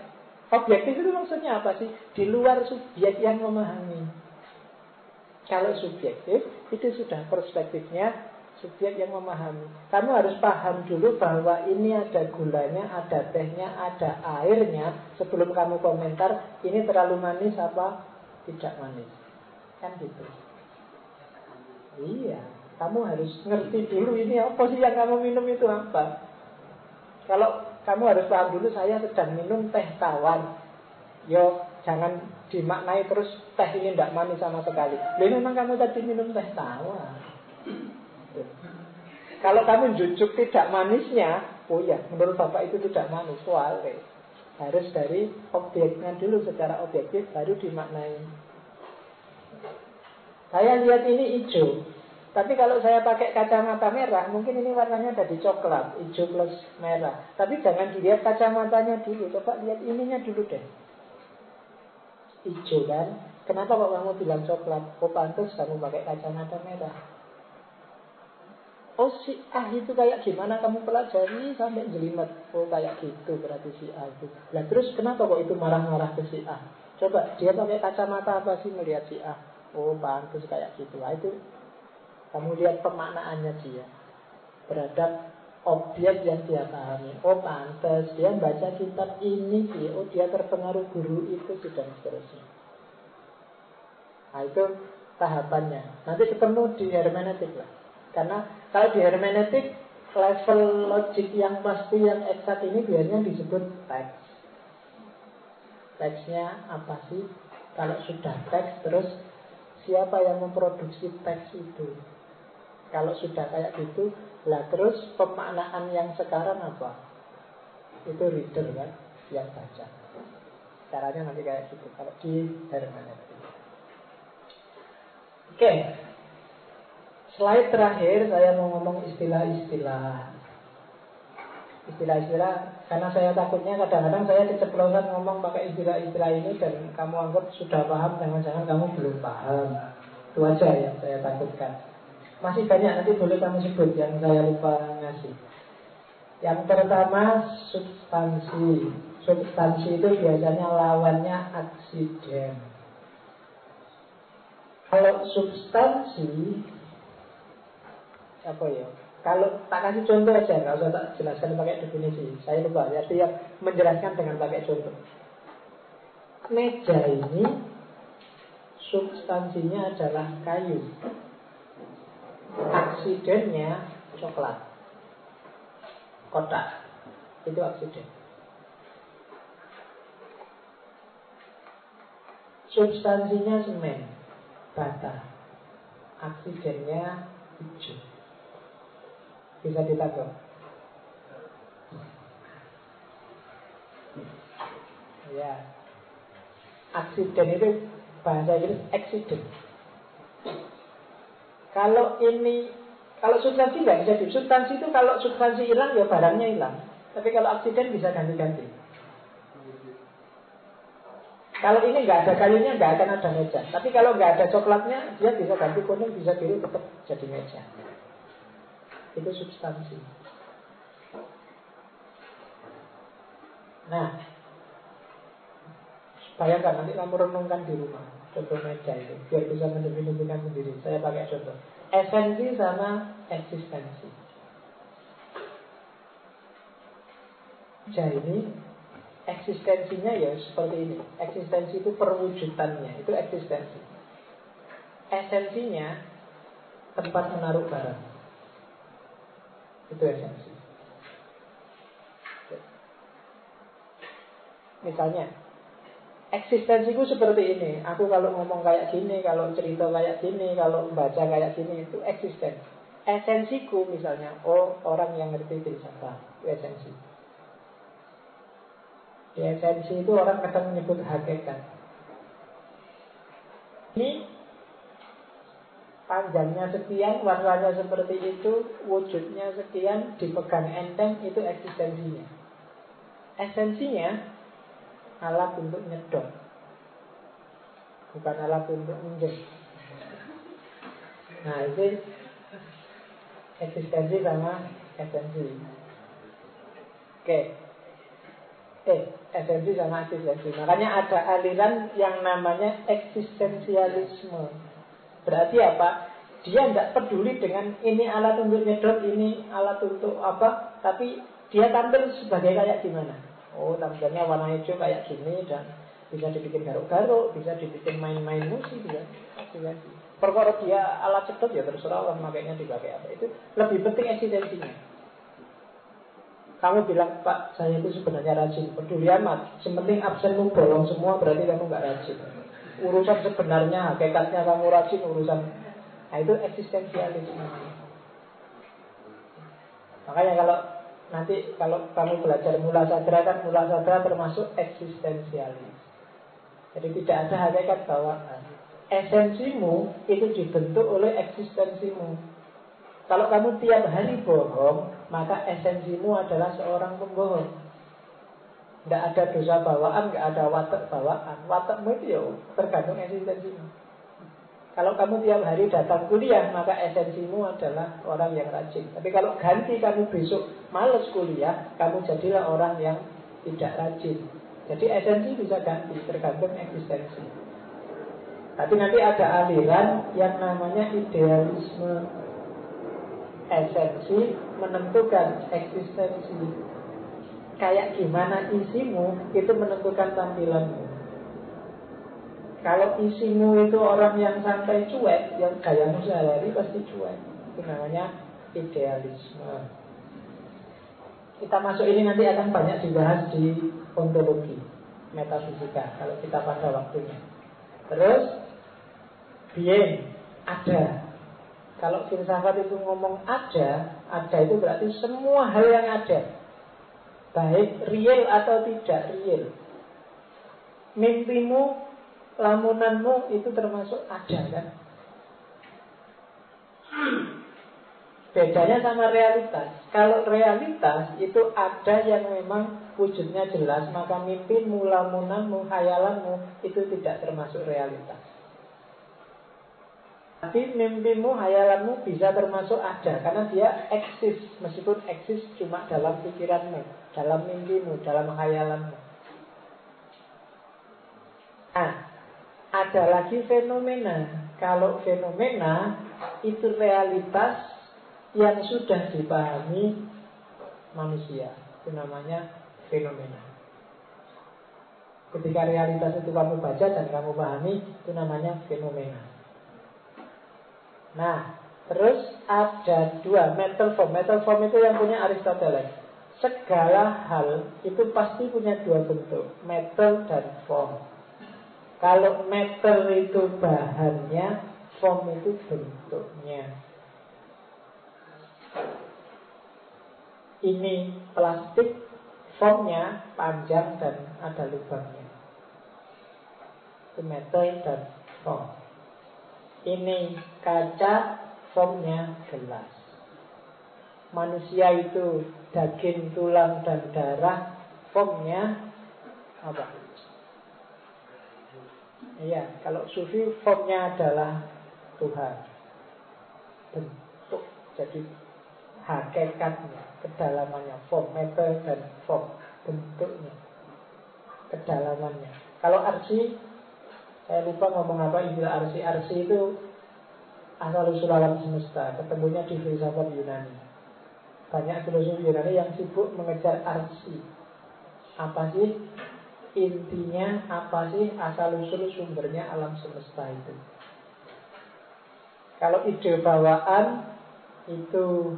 Objektif itu maksudnya apa sih? Di luar subjek yang memahami. Kalau subjektif itu sudah perspektifnya subjek yang memahami. Kamu harus paham dulu bahwa ini ada gulanya, ada tehnya, ada airnya sebelum kamu komentar ini terlalu manis apa tidak manis. Kan gitu. Iya, kamu harus ngerti dulu ini apa sih yang kamu minum itu apa. Kalau kamu harus paham dulu saya sedang minum teh tawar. Yo, jangan dimaknai terus teh ini tidak manis sama sekali. Lalu memang kamu tadi minum teh tawar. Kalau kamu jujuk tidak manisnya, oh ya, menurut Bapak itu tidak manis, wale. Harus dari objeknya dulu secara objektif baru dimaknai. Saya lihat ini hijau, tapi kalau saya pakai kacamata merah, mungkin ini warnanya jadi coklat, hijau plus merah. Tapi jangan dilihat kacamatanya dulu, coba lihat ininya dulu deh. Hijau kan? Kenapa kok kamu bilang coklat? Oh pantas kamu pakai kacamata merah. Oh si A itu kayak gimana kamu pelajari sampai jelimet Oh kayak gitu berarti si A itu Nah terus kenapa kok itu marah-marah ke si A Coba dia pakai kacamata apa sih melihat si A Oh pantas kayak gitu. Nah itu kamu lihat pemaknaannya dia. Terhadap objek yang dia pahami. Oh pantas dia baca kitab ini sih Oh dia terpengaruh guru itu dan seterusnya. Nah itu tahapannya. Nanti ketemu di hermeneutik lah. Karena kalau di hermeneutik level logik yang pasti yang eksak ini biasanya disebut teks. Teksnya apa sih? Kalau sudah teks terus siapa yang memproduksi teks itu? Kalau sudah kayak gitu, lah terus pemaknaan yang sekarang apa? Itu reader kan, yang baca. Caranya nanti kayak gitu. Kalau di hermeneutik. Oke. Slide terakhir saya mau ngomong istilah-istilah. Istilah-istilah karena saya takutnya kadang-kadang saya keceplosan ngomong pakai istilah-istilah ini dan kamu anggap sudah paham, jangan-jangan kamu belum paham. Itu aja yang saya takutkan. Masih banyak nanti boleh kamu sebut yang saya lupa ngasih. Yang pertama substansi. Substansi itu biasanya lawannya aksiden. Kalau substansi apa ya? Kalau tak kasih contoh aja, nggak usah tak jelaskan pakai definisi. Saya lupa. Jadi yang menjelaskan dengan pakai contoh. Meja ini substansinya adalah kayu. Aksidennya coklat. Kotak. Itu aksiden. Substansinya semen. Bata. Aksidennya hijau. Bisa ditangkap? Ya. Aksiden itu bahasa Inggris accident. Kalau ini kalau substansi nggak bisa di substansi itu kalau substansi hilang ya barangnya hilang. Tapi kalau aksiden bisa ganti-ganti. Kalau ini nggak ada kayunya nggak akan ada meja. Tapi kalau nggak ada coklatnya dia bisa ganti kuning bisa biru tetap jadi meja. Itu substansi. Nah, bayangkan nanti kamu renungkan di rumah contoh meja itu biar bisa mendefinisikan sendiri. Saya pakai contoh esensi sama eksistensi. Jadi ini eksistensinya ya seperti ini. Eksistensi itu perwujudannya, itu eksistensi. Esensinya tempat menaruh barang. Itu esensi. Misalnya, eksistensiku seperti ini. Aku kalau ngomong kayak gini, kalau cerita kayak gini, kalau membaca kayak gini, itu eksisten. Esensiku misalnya, oh orang yang ngerti filsafat, itu esensi. Di esensi itu orang kadang menyebut hakikat. Ini panjangnya sekian, warnanya seperti itu, wujudnya sekian, dipegang enteng, itu eksistensinya. Esensinya alat untuk nyedot. Bukan alat untuk minjem. Nah itu eksistensi sama esensi. Oke. Eh esensi sama eksistensi. Makanya ada aliran yang namanya eksistensialisme berarti apa dia tidak peduli dengan ini alat untuk nyedot ini alat untuk apa tapi dia tampil sebagai kayak gimana Oh tampilannya warna hijau kayak gini dan bisa dibikin garuk-garuk, bisa dibikin main-main musik ya. Perkara dia alat cepat ya terserah orang makainya dipakai apa itu lebih penting eksistensinya. Kamu bilang Pak saya itu sebenarnya rajin peduli amat. Sementing absenmu bolong semua berarti kamu nggak rajin. Urusan sebenarnya hakikatnya kamu rajin urusan nah itu eksistensialisme. Makanya kalau Nanti kalau kamu belajar mula sadra kan mula sadra termasuk eksistensialis. Jadi tidak ada hakikat bahwa esensimu itu dibentuk oleh eksistensimu. Kalau kamu tiap hari bohong, maka esensimu adalah seorang pembohong. Tidak ada dosa bawaan, tidak ada watak bawaan. Watakmu itu ya tergantung eksistensimu. Kalau kamu tiap hari datang kuliah, maka esensimu adalah orang yang rajin. Tapi kalau ganti kamu besok males kuliah, kamu jadilah orang yang tidak rajin. Jadi esensi bisa ganti, tergantung eksistensi. Tapi nanti ada aliran yang namanya idealisme. Esensi menentukan eksistensi. Kayak gimana isimu, itu menentukan tampilanmu. Kalau isimu itu orang yang santai cuek, yang gayamu sehari pasti cuek. Itu namanya idealisme. Kita masuk ini nanti akan banyak dibahas di ontologi, metafisika, kalau kita pada waktunya. Terus, being, ada. Kalau filsafat itu ngomong ada, ada itu berarti semua hal yang ada. Baik real atau tidak real. Mimpimu, lamunanmu itu termasuk ada kan? Bedanya sama realitas. Kalau realitas itu ada yang memang wujudnya jelas, maka mimpimu, lamunanmu, hayalanmu itu tidak termasuk realitas. Tapi mimpimu, hayalanmu bisa termasuk ada Karena dia eksis. Meskipun eksis cuma dalam pikiranmu Dalam mimpimu, dalam hayalanmu Nah, ada lagi fenomena. Kalau fenomena itu realitas yang sudah dipahami manusia. Itu namanya fenomena. Ketika realitas itu kamu baca dan kamu pahami Itu namanya fenomena Nah, terus ada dua metal form. Metal form itu yang punya Aristoteles. Segala hal itu pasti punya dua bentuk, metal dan form. Kalau metal itu bahannya, form itu bentuknya. Ini plastik, formnya panjang dan ada lubangnya. Itu metal dan form. Ini kaca, formnya gelas. Manusia itu daging, tulang, dan darah, formnya apa? Iya, kalau sufi formnya adalah Tuhan. Bentuk, jadi hakikatnya, kedalamannya, form, meter dan form, bentuknya, kedalamannya. Kalau arsi saya lupa ngomong apa istilah arsi. Arsi itu asal usul alam semesta. Ketemunya di filsafat Yunani. Banyak filosofi Yunani yang sibuk mengejar arsi. Apa sih intinya? Apa sih asal usul sumbernya alam semesta itu? Kalau ide bawaan itu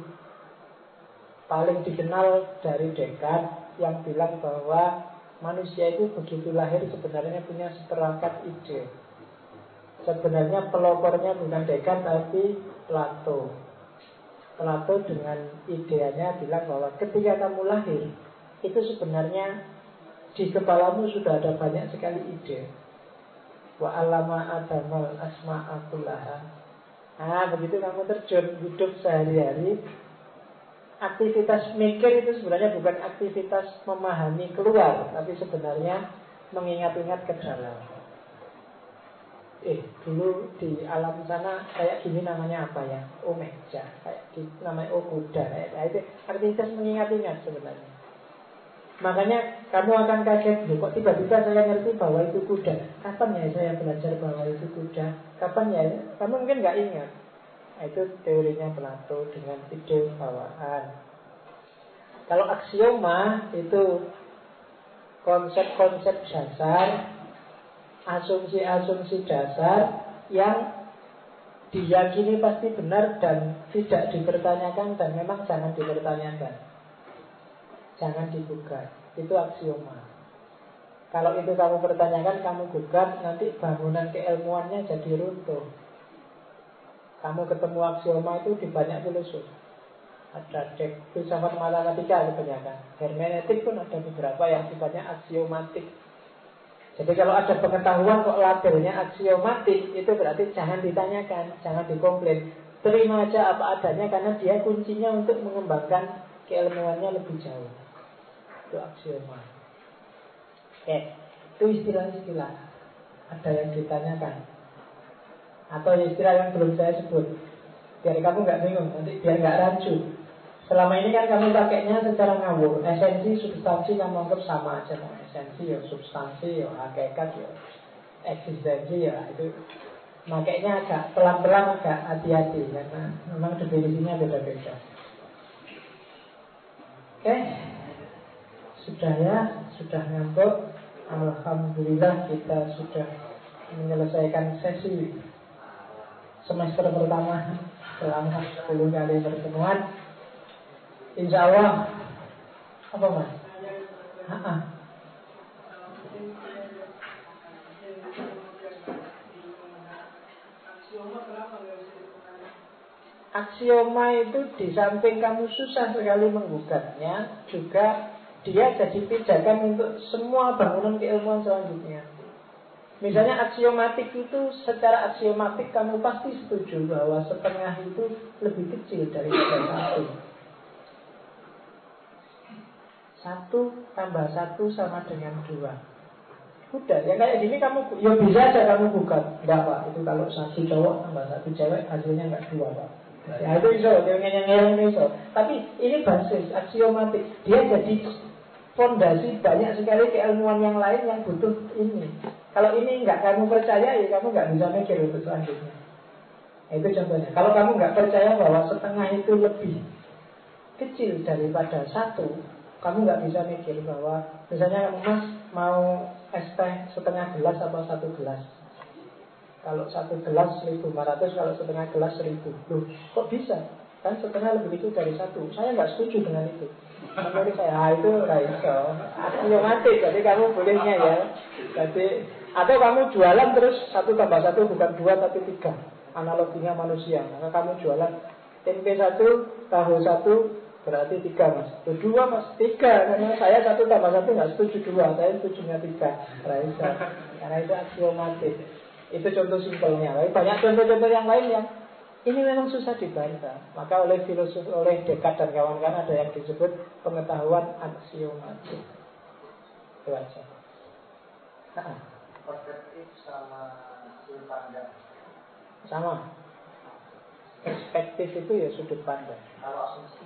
paling dikenal dari Descartes yang bilang bahwa manusia itu begitu lahir sebenarnya punya seperangkat ide. Sebenarnya pelopornya bukan Dekan tapi Plato. Plato dengan ideanya bilang bahwa ketika kamu lahir itu sebenarnya di kepalamu sudah ada banyak sekali ide. Wa alama adamal asma'akullaha. Nah, begitu kamu terjun hidup sehari-hari, aktivitas mikir itu sebenarnya bukan aktivitas memahami keluar, tapi sebenarnya mengingat-ingat ke dalam. Eh, dulu di alam sana kayak gini namanya apa ya? Oh meja, kayak di, namanya oh kuda, nah, itu aktivitas mengingat-ingat sebenarnya. Makanya kamu akan kaget, kok tiba-tiba saya ngerti bahwa itu kuda. Kapan ya saya belajar bahwa itu kuda? Kapan ya? Kamu mungkin nggak ingat. Itu teorinya Plato dengan ide bawaan. Kalau aksioma itu konsep-konsep dasar, asumsi-asumsi dasar yang diyakini pasti benar dan tidak dipertanyakan dan memang jangan dipertanyakan. Jangan digugat. Itu aksioma. Kalau itu kamu pertanyakan, kamu gugat, nanti bangunan keilmuannya jadi runtuh. Kamu ketemu aksioma itu di banyak filosofi. Ada dek filsafat matematika kebanyakan. Hermeneutik pun ada beberapa yang sifatnya aksiomatik. Jadi kalau ada pengetahuan kok labelnya aksiomatik, itu berarti jangan ditanyakan, jangan dikomplain. Terima aja apa adanya karena dia kuncinya untuk mengembangkan keilmuannya lebih jauh. Itu aksioma. Oke, itu istilah-istilah. Ada yang ditanyakan. Atau istilah yang belum saya sebut. Biar kamu nggak bingung, nanti biar nggak rancu. Selama ini kan kamu pakainya secara ngawur. Esensi, substansi kamu anggap sama aja. No. Esensi ya substansi ya hakikat ya Eksistensi ya itu. Makanya agak pelan-pelan agak hati-hati Karena memang definisinya beda-beda. Oke. Sudah ya Sudah ngantuk. Alhamdulillah kita sudah menyelesaikan sesi semester pertama selama 10 kali pertemuan Insya Allah apa mas? Aksioma itu di samping kamu susah sekali menggugatnya, juga dia jadi pijakan untuk semua bangunan keilmuan selanjutnya. Misalnya aksiomatik itu secara aksiomatik kamu pasti setuju bahwa setengah itu lebih kecil dari satu. Satu tambah satu sama dengan dua. Udah, yang kayak gini kamu, ya bisa aja kamu buka. Enggak pak, itu kalau satu cowok tambah satu cewek hasilnya enggak dua pak. Ya itu iso, yang yang iso. Tapi ini basis aksiomatik. Dia jadi fondasi banyak sekali keilmuan yang lain yang butuh ini. Kalau ini nggak kamu percaya, ya kamu nggak bisa mikir untuk selanjutnya. Nah, itu contohnya. Kalau kamu nggak percaya bahwa setengah itu lebih kecil daripada satu, kamu nggak bisa mikir bahwa misalnya kamu mas mau es teh setengah gelas atau satu gelas. Kalau satu gelas 1500, kalau setengah gelas 1000. Loh, kok bisa? Kan setengah lebih itu dari satu. Saya nggak setuju dengan itu. Menurut saya, ah, itu nggak iso. mati, jadi kamu bolehnya ya. Jadi atau kamu jualan terus satu tambah satu bukan dua tapi tiga. Analoginya manusia. Maka kamu jualan tempe satu, tahu satu, berarti tiga mas. Itu dua mas, tiga. Karena saya satu tambah satu nggak setuju dua, saya setujunya tiga. Raisa. Karena itu aksiomatik. Itu contoh simpelnya. Tapi banyak contoh-contoh yang lain yang ini memang susah dibantah. Maka oleh filosof, oleh dekat dan kawan-kawan ada yang disebut pengetahuan aksiomatik. Itu aja. Nah perspektif sama sudut pandang. Sama. Perspektif itu ya sudut pandang. Kalau asumsi?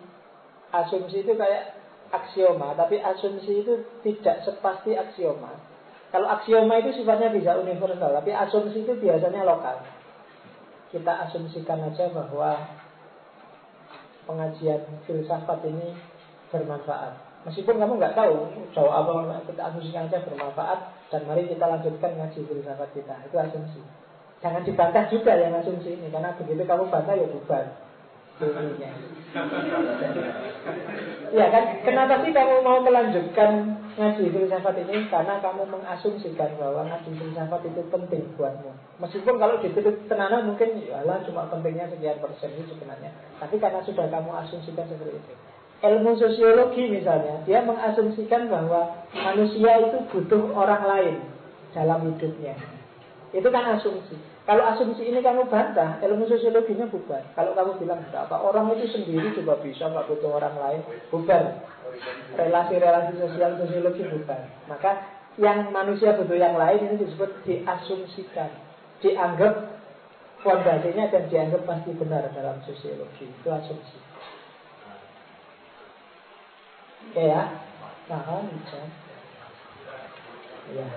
Asumsi itu kayak aksioma tapi asumsi itu tidak sepasti aksioma. Kalau aksioma itu sifatnya bisa universal tapi asumsi itu biasanya lokal. Kita asumsikan aja bahwa pengajian filsafat ini bermanfaat Meskipun kamu nggak tahu jawab apa kita asumsikan aja bermanfaat dan mari kita lanjutkan ngaji filsafat kita. Itu asumsi. Jangan dibantah juga yang asumsi ini karena begitu kamu bantah ya bubar. ya kan, kenapa sih kamu mau melanjutkan ngaji filsafat ini? Karena kamu mengasumsikan bahwa ngaji filsafat itu penting buatmu. Meskipun kalau ditutup tenana mungkin ya cuma pentingnya sekian persen itu sebenarnya. Tapi karena sudah kamu asumsikan seperti itu ilmu sosiologi misalnya, dia mengasumsikan bahwa manusia itu butuh orang lain dalam hidupnya. Itu kan asumsi. Kalau asumsi ini kamu bantah, ilmu sosiologinya bubar. Kalau kamu bilang apa orang itu sendiri juga bisa nggak butuh orang lain, bubar. Relasi-relasi sosial sosiologi bubar. Maka yang manusia butuh yang lain ini disebut diasumsikan, dianggap fondasinya dan dianggap pasti benar dalam sosiologi. Itu asumsi. Oke ya. Paham bisa. Ya.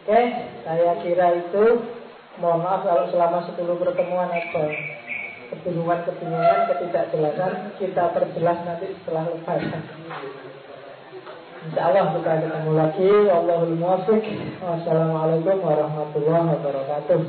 Oke, saya kira itu mohon maaf kalau selama 10 pertemuan ada kebingungan-kebingungan, ketidakjelasan kita perjelas nanti setelah lebaran. Insya Allah kita ketemu lagi. Wallahul muwaffiq. Wassalamualaikum warahmatullahi wabarakatuh.